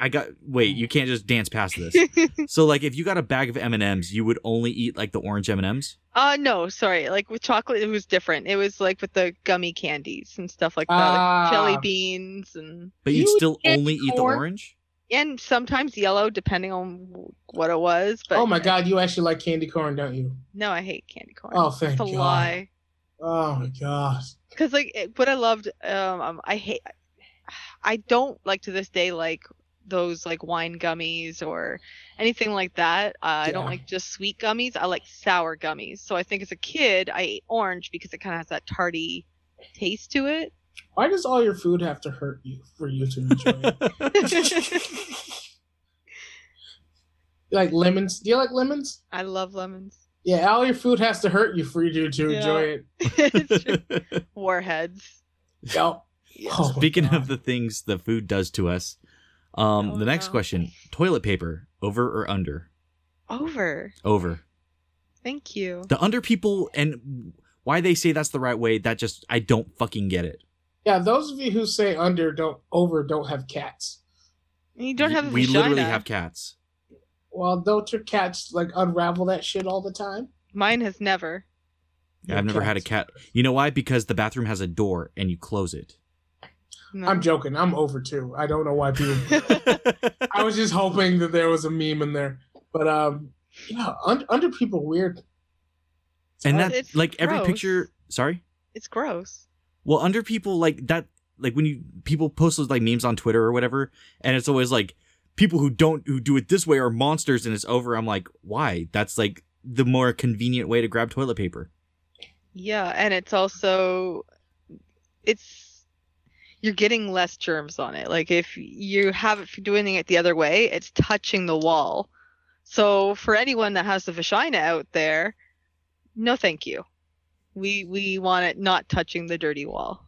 Speaker 1: I got wait. You can't just dance past this. so like, if you got a bag of M and M's, you would only eat like the orange M and M's.
Speaker 3: uh, no, sorry. Like with chocolate, it was different. It was like with the gummy candies and stuff like that,
Speaker 2: Ah.
Speaker 3: like jelly beans and
Speaker 1: But
Speaker 2: You
Speaker 1: you'd
Speaker 2: would
Speaker 1: still
Speaker 2: get
Speaker 1: only eat the orange.
Speaker 3: and sometimes yellow, depending on what it was. But
Speaker 2: oh my god, you actually like candy corn, don't you?
Speaker 3: no, I hate candy corn.
Speaker 2: Oh, thank
Speaker 3: it's a
Speaker 2: God.
Speaker 3: lie.
Speaker 2: Oh my god.
Speaker 3: because like it, what I loved, um, um, I hate, I don't like to this day like those like wine gummies or anything like that. Uh, I don't like just sweet gummies. I like sour gummies. So I think as a kid, I ate orange because it kind of has that tarty taste to it.
Speaker 2: Why does all your food have to hurt you for you to enjoy it? Like lemons? Do you like lemons?
Speaker 3: I love lemons.
Speaker 2: Yeah, all your food has to hurt you for you to
Speaker 3: Yeah.
Speaker 2: enjoy it.
Speaker 3: Warheads.
Speaker 2: Yep.
Speaker 3: Yeah.
Speaker 2: Oh
Speaker 1: Speaking
Speaker 2: God.
Speaker 1: of the things the food does to us, um,
Speaker 3: Oh,
Speaker 1: the next
Speaker 3: no.
Speaker 1: question: toilet paper, over or under?
Speaker 3: Over.
Speaker 1: Over.
Speaker 3: Thank you.
Speaker 1: The under people and why they say that's the right way. That just I don't fucking get it.
Speaker 2: Yeah, those of you who say under don't over don't have cats.
Speaker 3: You don't have a
Speaker 1: we
Speaker 3: vagina.
Speaker 1: literally have cats.
Speaker 2: Well, don't your cats like unravel that shit all the time?
Speaker 3: Mine has never.
Speaker 1: Yeah, I've never had a cat. You know why? Because the bathroom has a door and you close it.
Speaker 3: No.
Speaker 2: I'm joking. I'm over too. I don't know why people. I was just hoping that there was a meme in there, but um, yeah, un- under people weird.
Speaker 1: and
Speaker 2: hard.
Speaker 1: that
Speaker 3: It's
Speaker 1: like every picture. Sorry.
Speaker 3: It's gross.
Speaker 1: Well, under people like that, like when you people post those like memes on Twitter or whatever, and it's always like people who don't who do it this way are monsters, and it's over. I'm like, why? That's like the more convenient way to grab toilet paper.
Speaker 3: Yeah, and it's also it's you're getting less germs on it. Like if you have it doing it the other way, it's touching the wall. So for anyone that has the vagina out there, no thank you. We we want it not touching the dirty wall.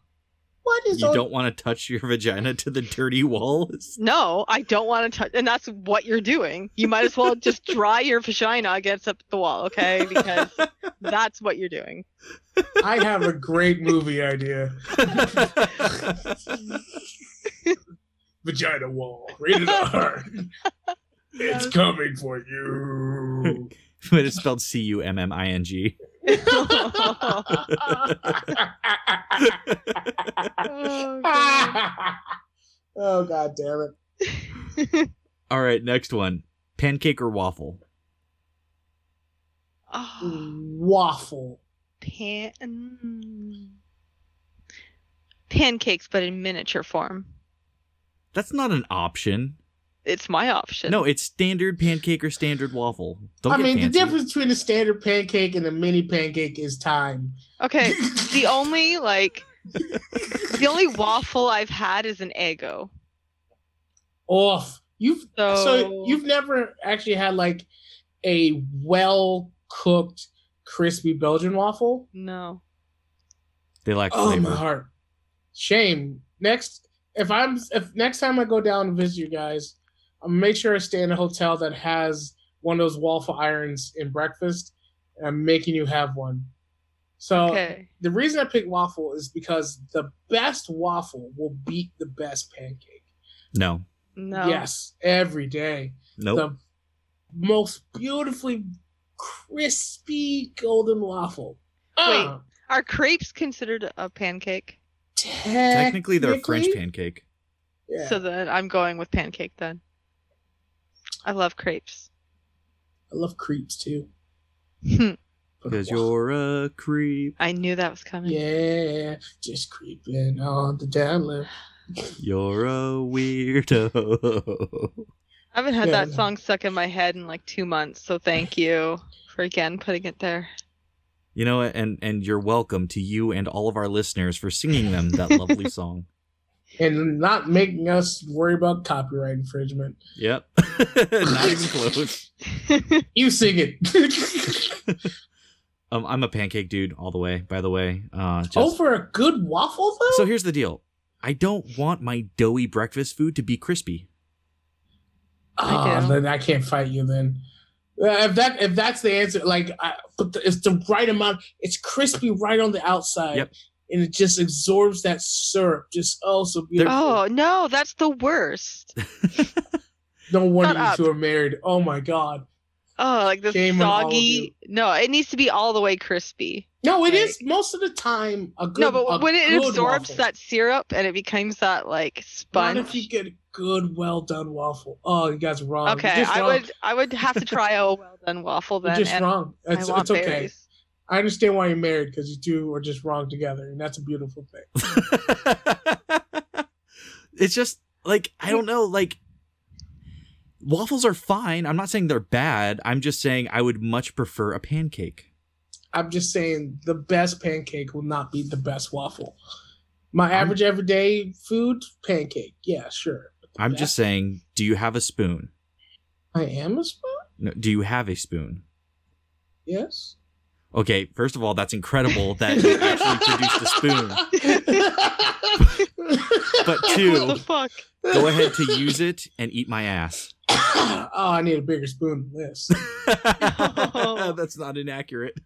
Speaker 2: What is
Speaker 1: You
Speaker 2: all-
Speaker 1: don't want to touch your vagina to the dirty walls.
Speaker 3: No, I don't want to touch and that's what you're doing. You might as well just dry your vagina against up the wall, okay? Because that's what you're doing.
Speaker 2: I have a great movie idea. Vagina wall. Rated R. It's coming for you.
Speaker 1: but it's spelled C U M M I N G.
Speaker 3: Oh, God.
Speaker 2: oh god damn it.
Speaker 1: All right, next one. Pancake or waffle?
Speaker 3: Oh,
Speaker 2: Waffle.
Speaker 3: pan mm. pancakes, but in miniature form.
Speaker 1: That's not an option.
Speaker 3: It's my option.
Speaker 1: No, it's standard pancake or standard waffle. Don't
Speaker 2: I
Speaker 1: get
Speaker 2: mean,
Speaker 1: fancy.
Speaker 2: the difference between a standard pancake and a mini pancake is time.
Speaker 3: Okay. The only like the only waffle I've had is an Eggo.
Speaker 2: Off. You've
Speaker 3: So,
Speaker 2: so you've never actually had like a well cooked crispy Belgian waffle?
Speaker 3: no.
Speaker 1: They lack
Speaker 2: Oh
Speaker 1: flavor.
Speaker 2: my heart. Shame. Next if I'm if next time I go down and visit you guys, I'm gonna make sure I stay in a hotel that has one of those waffle irons in breakfast. And I'm making you have one. So
Speaker 3: Okay.
Speaker 2: the reason I picked waffle is because the best waffle will beat the best pancake.
Speaker 1: No.
Speaker 3: No.
Speaker 2: Yes, every day.
Speaker 1: Nope.
Speaker 2: The most beautifully crispy golden waffle. Ah,
Speaker 3: Are crepes considered a pancake?
Speaker 1: Technically, they're a French pancake.
Speaker 2: Yeah.
Speaker 3: So then I'm going with pancake then. I love crepes.
Speaker 2: I love creeps too. Hmm.
Speaker 1: Because you're a creep.
Speaker 3: I knew that was coming.
Speaker 2: Yeah, just creeping on the down low.
Speaker 1: You're a weirdo.
Speaker 3: I haven't had
Speaker 2: Yeah.
Speaker 3: that song stuck in my head in like two months, so thank you for again putting it there.
Speaker 1: You know, and and you're welcome to you and all of our listeners for singing them that lovely song.
Speaker 2: And not making us worry about copyright infringement.
Speaker 1: Yep. Not even close.
Speaker 2: You sing it.
Speaker 1: Um, I'm a pancake dude all the way. By the way, uh, just
Speaker 2: oh, for a good waffle though.
Speaker 1: so here's the deal. I don't want my doughy breakfast food to be crispy.
Speaker 3: I
Speaker 2: Oh,
Speaker 3: do.
Speaker 2: then I can't fight you then. Uh, if that if that's the answer, like, I, but the, it's the right amount. It's crispy right on the outside,
Speaker 1: Yep.
Speaker 2: And it just absorbs that syrup. Just oh, so beautiful.
Speaker 3: oh no, that's the worst.
Speaker 2: no wonder
Speaker 3: shut
Speaker 2: you
Speaker 3: up.
Speaker 2: two are married. Oh my god.
Speaker 3: Oh, like the
Speaker 2: Shame on all of
Speaker 3: soggy. No, it needs to be all the way crispy.
Speaker 2: No, it
Speaker 3: Like-
Speaker 2: is most of the time a good.
Speaker 3: no,
Speaker 2: a
Speaker 3: but when it absorbs
Speaker 2: waffle.
Speaker 3: that syrup and it becomes that like sponge.
Speaker 2: Not
Speaker 3: sponge.
Speaker 2: if you get a good, well done waffle. Oh, you guys are wrong.
Speaker 3: Okay,
Speaker 2: just
Speaker 3: I
Speaker 2: wrong.
Speaker 3: would I would have to try a well done waffle
Speaker 2: You're
Speaker 3: then.
Speaker 2: just wrong. It's, it's okay.
Speaker 3: berries.
Speaker 2: I understand why you're married because you two are just wrong together, and that's a beautiful thing.
Speaker 1: it's just like I don't know, like waffles are fine. I'm not saying they're bad. I'm just saying I would much prefer a pancake.
Speaker 2: I'm just saying the best pancake will not be the best waffle. My
Speaker 1: I'm-
Speaker 2: average everyday food pancake. Yeah, sure.
Speaker 1: I'm
Speaker 2: best-
Speaker 1: just saying, do you have a spoon?
Speaker 2: I am a spoon.
Speaker 1: No, do you have a spoon?
Speaker 2: Yes.
Speaker 1: Okay, first of all, that's incredible that you actually produced a spoon. But
Speaker 3: what
Speaker 1: two,
Speaker 3: the fuck?
Speaker 1: go ahead to use it and eat my ass.
Speaker 2: oh, I need a bigger spoon than this.
Speaker 1: that's not inaccurate.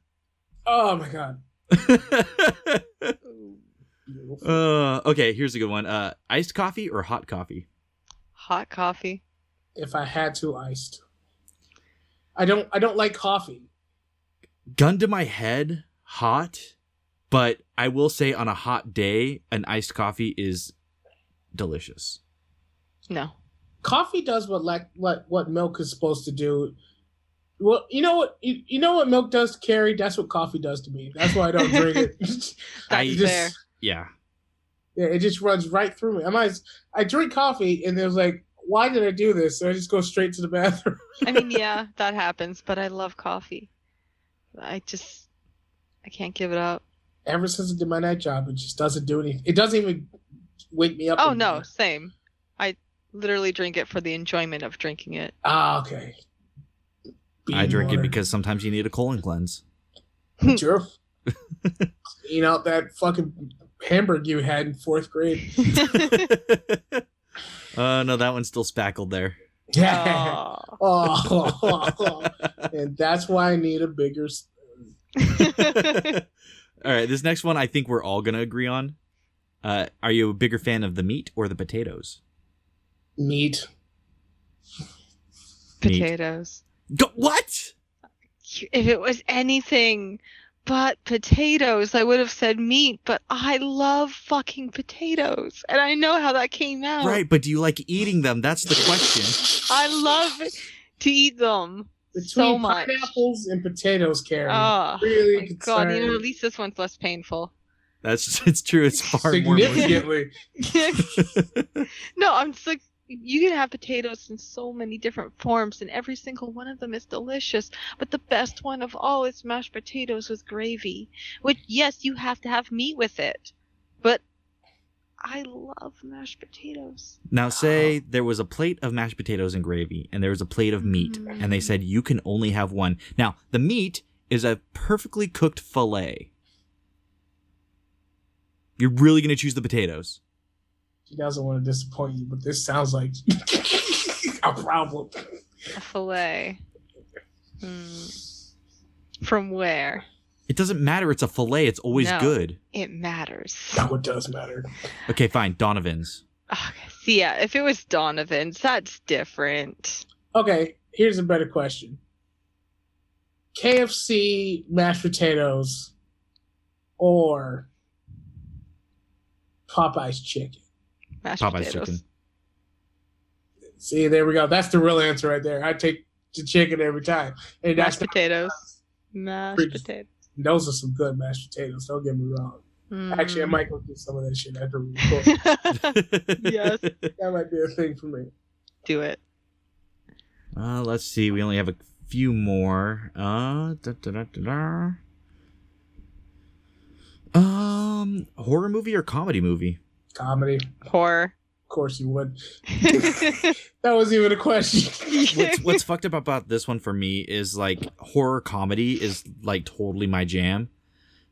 Speaker 2: Oh my god.
Speaker 1: Uh, okay, here's a good one. Uh, iced coffee or hot coffee?
Speaker 3: Hot coffee.
Speaker 2: if I had to, iced. I don't. I don't like coffee.
Speaker 1: Gun to my head, hot, but I will say on a hot day, an iced coffee is delicious.
Speaker 3: No.
Speaker 2: Coffee does what like what what milk is supposed to do. Well, you know what you, you know what milk does, Carrie. That's what coffee does to me. That's why I don't drink it.
Speaker 1: I-
Speaker 2: It
Speaker 3: Fair.
Speaker 2: just,
Speaker 1: Yeah.
Speaker 2: yeah, it just runs right through me. I might I drink coffee and there's like, why did I do this? So I just go straight to the bathroom.
Speaker 3: I mean, yeah, that happens, but I love coffee. I just I can't give it up.
Speaker 2: ever since I did my night job, it just doesn't do anything. It doesn't even wake me up.
Speaker 3: oh
Speaker 2: anymore.
Speaker 3: no, same. I literally drink it for the enjoyment of drinking it.
Speaker 2: Ah, okay.
Speaker 1: I
Speaker 2: Bean
Speaker 1: drink it because sometimes you need a colon cleanse.
Speaker 2: Sure. Clean out that fucking hamburger you had in fourth grade.
Speaker 1: uh no, that one's still spackled there.
Speaker 2: Yeah.
Speaker 3: Aw.
Speaker 2: Oh, and that's why I need a bigger.
Speaker 1: all right, this next one I think we're all gonna agree on. Uh, are you a bigger fan of the meat or the potatoes?
Speaker 2: Meat.
Speaker 1: Meat.
Speaker 3: potatoes.
Speaker 1: Go- what?
Speaker 3: If it was anything but potatoes, I would have said meat, but I love fucking potatoes. And I know how that came out.
Speaker 1: Right, but do you like eating them? That's the question.
Speaker 3: I love to eat them.
Speaker 2: Between
Speaker 3: So much.
Speaker 2: pineapples and potatoes, Karen.
Speaker 3: Oh,
Speaker 2: really
Speaker 3: my God, you know, at least this one's less painful.
Speaker 1: That's it's true. It's far more.
Speaker 2: significantly.
Speaker 3: no, I'm just like you can have potatoes in so many different forms, and every single one of them is delicious. But the best one of all is mashed potatoes with gravy. Which, yes, you have to have meat with it, but I love mashed potatoes.
Speaker 1: Now, say there was a plate of mashed potatoes and gravy, and there was a plate of meat, mm-hmm. and they said you can only have one. Now, the meat is a perfectly cooked fillet. You're really going to choose the potatoes.
Speaker 2: She doesn't want to disappoint you, but this sounds like a problem.
Speaker 3: A fillet. Hmm. From where?
Speaker 1: It doesn't matter. It's a fillet. It's always
Speaker 3: No.
Speaker 1: good.
Speaker 3: It matters.
Speaker 2: No, it does matter.
Speaker 1: Okay, fine. Donovan's.
Speaker 3: Okay, see, yeah, if it was Donovan's, that's different.
Speaker 2: Okay, here's a better question. KFC mashed potatoes or Popeye's chicken?
Speaker 3: Mashed
Speaker 1: Popeye's
Speaker 3: potatoes.
Speaker 1: chicken.
Speaker 2: See, there we go. That's the real answer right there. I take the chicken every time. And that's
Speaker 3: Mashed potatoes. Mashed
Speaker 2: Pretty-
Speaker 3: potatoes.
Speaker 2: those are some good mashed potatoes. Don't get me wrong. Actually, I
Speaker 3: Mm.
Speaker 2: might go get some of that shit after we record.
Speaker 3: Yes.
Speaker 2: that might be a thing for me.
Speaker 3: Do it.
Speaker 1: Uh, let's see. We only have a few more. Uh, da, da, da, da, da. Um, horror movie or comedy movie?
Speaker 2: Comedy,
Speaker 3: Horror.
Speaker 2: of course you would. That was even a question.
Speaker 1: What's what's fucked up about this one for me is like horror comedy is like totally my jam.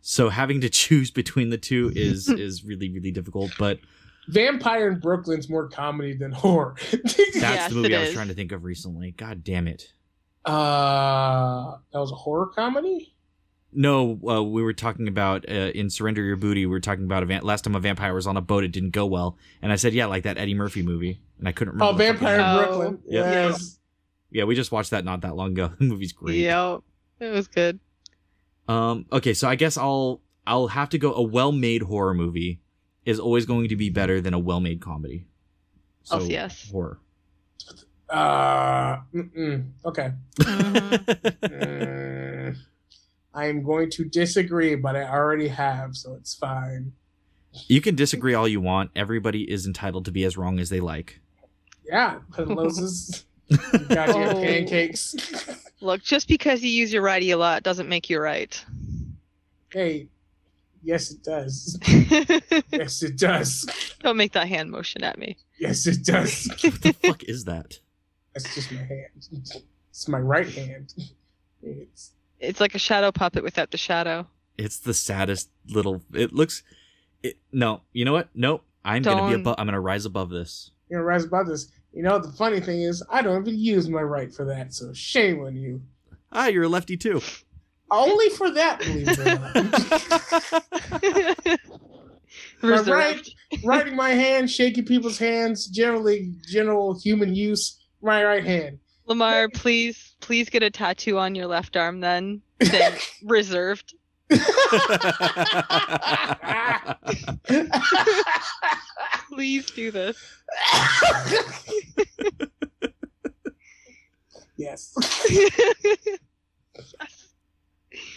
Speaker 1: So having to choose between the two is is really really difficult. But
Speaker 2: Vampire in Brooklyn's more comedy than horror.
Speaker 1: that's
Speaker 3: Yes,
Speaker 1: the movie I was
Speaker 3: is.
Speaker 1: trying to think of recently. God damn it!
Speaker 2: uh, that was a horror comedy.
Speaker 1: No, uh, we were talking about uh, in Surrender Your Booty. We were talking about a van- last time a vampire was on a boat. It didn't go well, and I said, "Yeah, like that Eddie Murphy movie." And I couldn't remember.
Speaker 2: Oh, Vampire in
Speaker 1: name.
Speaker 3: Oh,
Speaker 2: Brooklyn.
Speaker 1: yep.
Speaker 2: Yes.
Speaker 1: Yeah, we just watched that not that long ago. the movie's great.
Speaker 3: Yep. It was good.
Speaker 1: Um. Okay, so I guess I'll I'll have to go. A well-made horror movie is always going to be better than a well-made comedy. So
Speaker 3: Oh, yes.
Speaker 1: horror.
Speaker 2: Uh, mm-mm. okay.
Speaker 3: Mhm.
Speaker 2: I am going to disagree, but I already have, so it's fine.
Speaker 1: you can disagree all you want. Everybody is entitled to be as wrong as they like.
Speaker 2: Yeah, Penaloza's goddamn
Speaker 3: Oh.
Speaker 2: pancakes.
Speaker 3: Look, just because you use your righty a lot doesn't make you right.
Speaker 2: hey, yes, it does. Yes, it does.
Speaker 3: Don't make that hand motion at me.
Speaker 2: Yes, it does.
Speaker 1: what the fuck is that?
Speaker 2: That's just my hand. It's my right hand. It's
Speaker 3: It's like a shadow puppet without the shadow.
Speaker 1: It's the saddest little. It looks. It, no, you know what? Nope. I'm gonna be above. I'm gonna rise above this.
Speaker 2: you know, rise above this. You know, the funny thing is, I don't even use my right for that, so shame on you.
Speaker 1: Ah, you're a lefty too.
Speaker 2: Only for that, believe it or not. Right. Writing my hand, shaking people's hands, generally general human use. My right hand.
Speaker 3: Lamar, please, please get a tattoo on your left arm then. Saying reserved. Please do this.
Speaker 2: yes.
Speaker 3: Yes.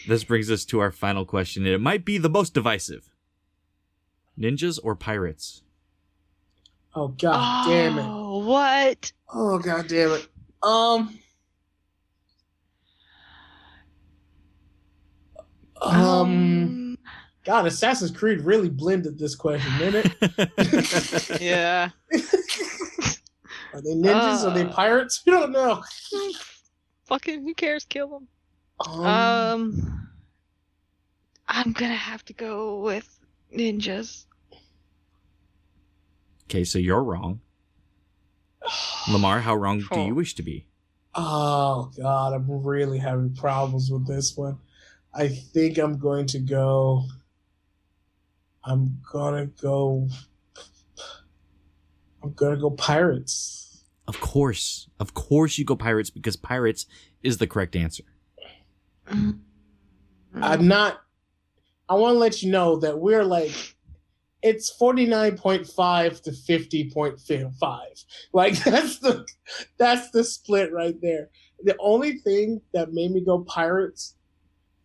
Speaker 1: this brings us to our final question, and it might be the most divisive. Ninjas or pirates?
Speaker 2: Oh god damn it.
Speaker 3: Oh, what?
Speaker 2: Oh god damn it. Um. Um. God, Assassin's Creed really blended this question, didn't it?
Speaker 3: Yeah.
Speaker 2: Are they ninjas? Are they
Speaker 3: Uh.
Speaker 2: pirates? We don't know.
Speaker 3: Fucking who cares? Kill them.
Speaker 2: Um,
Speaker 3: Um, I'm gonna have to go with ninjas.
Speaker 1: okay, so you're wrong. Lamar, how wrong do you wish to be?
Speaker 2: Oh God, I'm really having problems with this one. I think I'm going to go. I'm gonna go. I'm gonna go pirates.
Speaker 1: Of course. Of course you go pirates because pirates is the correct answer.
Speaker 2: I'm not. I want to let you know that we're like, it's 49.5 to 50.5. Like that's the that's the split right there. The only thing that made me go pirates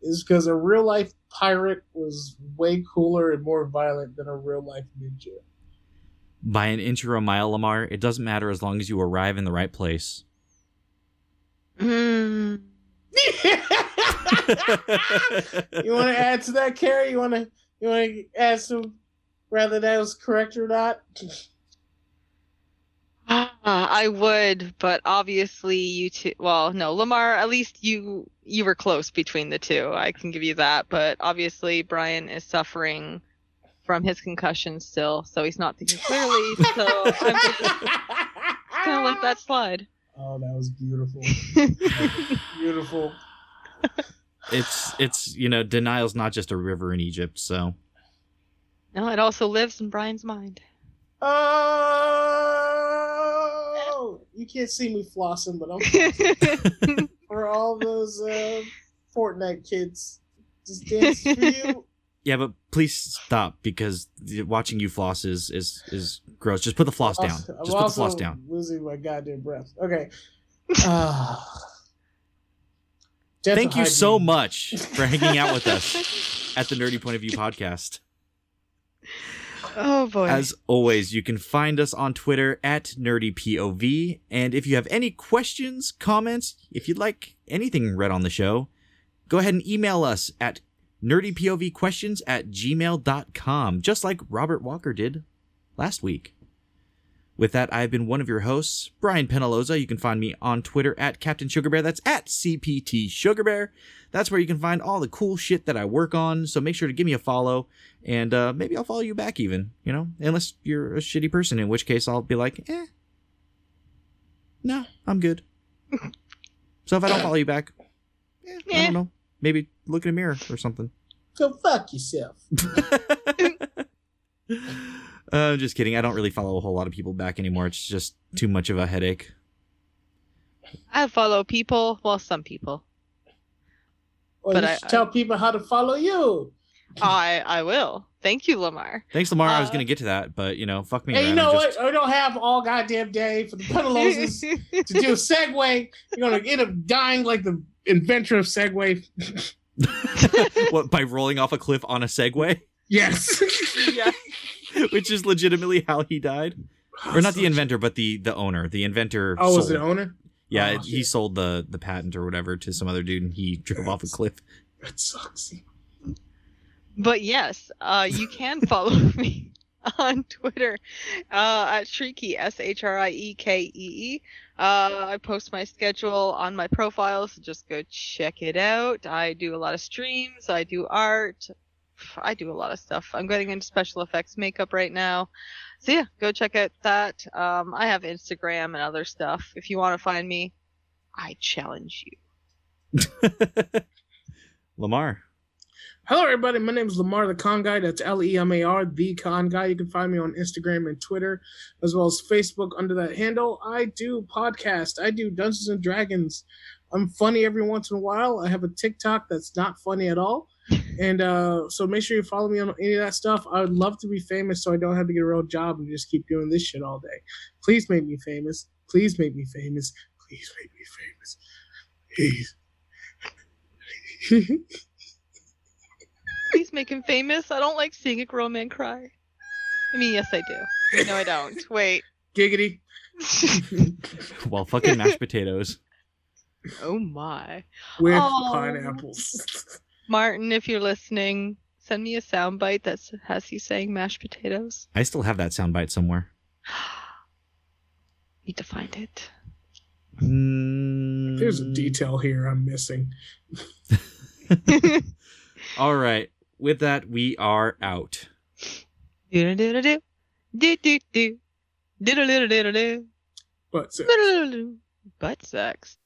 Speaker 2: is because a real life pirate was way cooler and more violent than a real life ninja.
Speaker 1: By an inch or a mile, Lamar, it doesn't matter as long as you arrive in the right place.
Speaker 3: Mm.
Speaker 2: you want to add to that, Carrie? You want to you want to add some whether that was correct or not?
Speaker 3: Ah, I would, but obviously you two. Well, no, Lamar. At least you you were close between the two. I can give you that. But obviously, Brian is suffering from his concussion still, so he's not thinking clearly. So I'm just gonna let that slide.
Speaker 2: Oh, that was beautiful. beautiful.
Speaker 1: It's it's you know denial's not just a river in Egypt. So
Speaker 3: no, it also lives in Brian's mind.
Speaker 2: Oh, you can't see me flossing, but I'm flossing. for all those uh, Fortnite kids. Just dance for you.
Speaker 1: yeah, but please stop because the- watching you floss is is is gross. Just put the floss down.
Speaker 2: Also- I'm
Speaker 1: Just put the floss down.
Speaker 2: Losing my goddamn breath. Okay. Dental
Speaker 1: Thank you so much for hanging out with us at the Nerdy Point of View podcast.
Speaker 3: Oh boy.
Speaker 1: As always, you can find us on Twitter at NerdyPOV. And if you have any questions, comments, if you'd like anything read on the show, go ahead and email us at nerdypovquestions at gmail.com, just like Robert Walker did last week. With that, I've been one of your hosts, Brian Penaloza. You can find me on Twitter at Captain Sugar Bear. That's at CPT Sugar Bear. That's where you can find all the cool shit that I work on. So make sure to give me a follow, and uh, maybe I'll follow you back even. You know, unless you're a shitty person, in which case I'll be like, eh, no, I'm good. so if I don't follow you back, eh, I
Speaker 3: Eh.
Speaker 1: don't know. Maybe look in a mirror or something.
Speaker 2: Go fuck yourself.
Speaker 1: uh, just kidding. I don't really follow a whole lot of people back anymore. It's just too much of a headache.
Speaker 3: I follow people. Well, some people.
Speaker 2: Well,
Speaker 3: But
Speaker 2: you
Speaker 3: I-
Speaker 2: should tell people how to follow you.
Speaker 3: I I will. Thank you, Lamar.
Speaker 1: Thanks, Lamar. I was
Speaker 3: Uh,
Speaker 1: gonna get to that, but you know, fuck me.
Speaker 2: Hey, you know
Speaker 1: and
Speaker 2: what?
Speaker 1: just-
Speaker 2: I don't have all goddamn day for the Penalozas to do a segue. You're gonna end up dying like the inventor of Segway.
Speaker 1: what by rolling off a cliff on a Segway,
Speaker 2: Yes.
Speaker 3: yeah.
Speaker 1: which is legitimately how he died, or not the inventor, but the the owner. The inventor.
Speaker 2: Oh, was
Speaker 1: sold-
Speaker 2: the owner?
Speaker 1: Yeah,
Speaker 2: Oh,
Speaker 1: he
Speaker 2: shit.
Speaker 1: sold the the patent or whatever to some other dude, and he drove off a cliff.
Speaker 2: That sucks.
Speaker 3: But yes, uh, you can follow me on Twitter uh, at Shrieky, S H R I E K E E. Uh, I post my schedule on my profile, so just go check it out. I do a lot of streams, I do art, I do a lot of stuff. I'm getting into special effects makeup right now. So yeah, go check out that. Um, I have Instagram and other stuff. If you want to find me, I challenge you.
Speaker 1: Lamar.
Speaker 2: Hello, everybody. My name is Lamar the Con Guy. That's L E M A R, the Con Guy. You can find me on Instagram and Twitter, as well as Facebook under that handle. I do podcasts. I do Dungeons and Dragons. I'm funny every once in a while. I have a TikTok that's not funny at all. And uh, so make sure you follow me on any of that stuff. I would love to be famous so I don't have to get a real job and just keep doing this shit all day. Please make me famous. Please make me famous. Please make me famous. Please.
Speaker 3: Please make him famous. I don't like seeing a grown man cry. I mean, yes, I do. No, I don't. Wait.
Speaker 2: Giggity.
Speaker 1: well, fucking mashed potatoes.
Speaker 3: oh my.
Speaker 2: with
Speaker 3: Aw.
Speaker 2: pineapples.
Speaker 3: Martin, if you're listening, send me a soundbite that has you saying mashed potatoes.
Speaker 1: I still have that soundbite somewhere.
Speaker 3: Need to find it.
Speaker 1: Mm.
Speaker 2: There's a detail here I'm missing.
Speaker 1: All right. With that, we are out.
Speaker 2: Butt
Speaker 3: sex. Butt sex.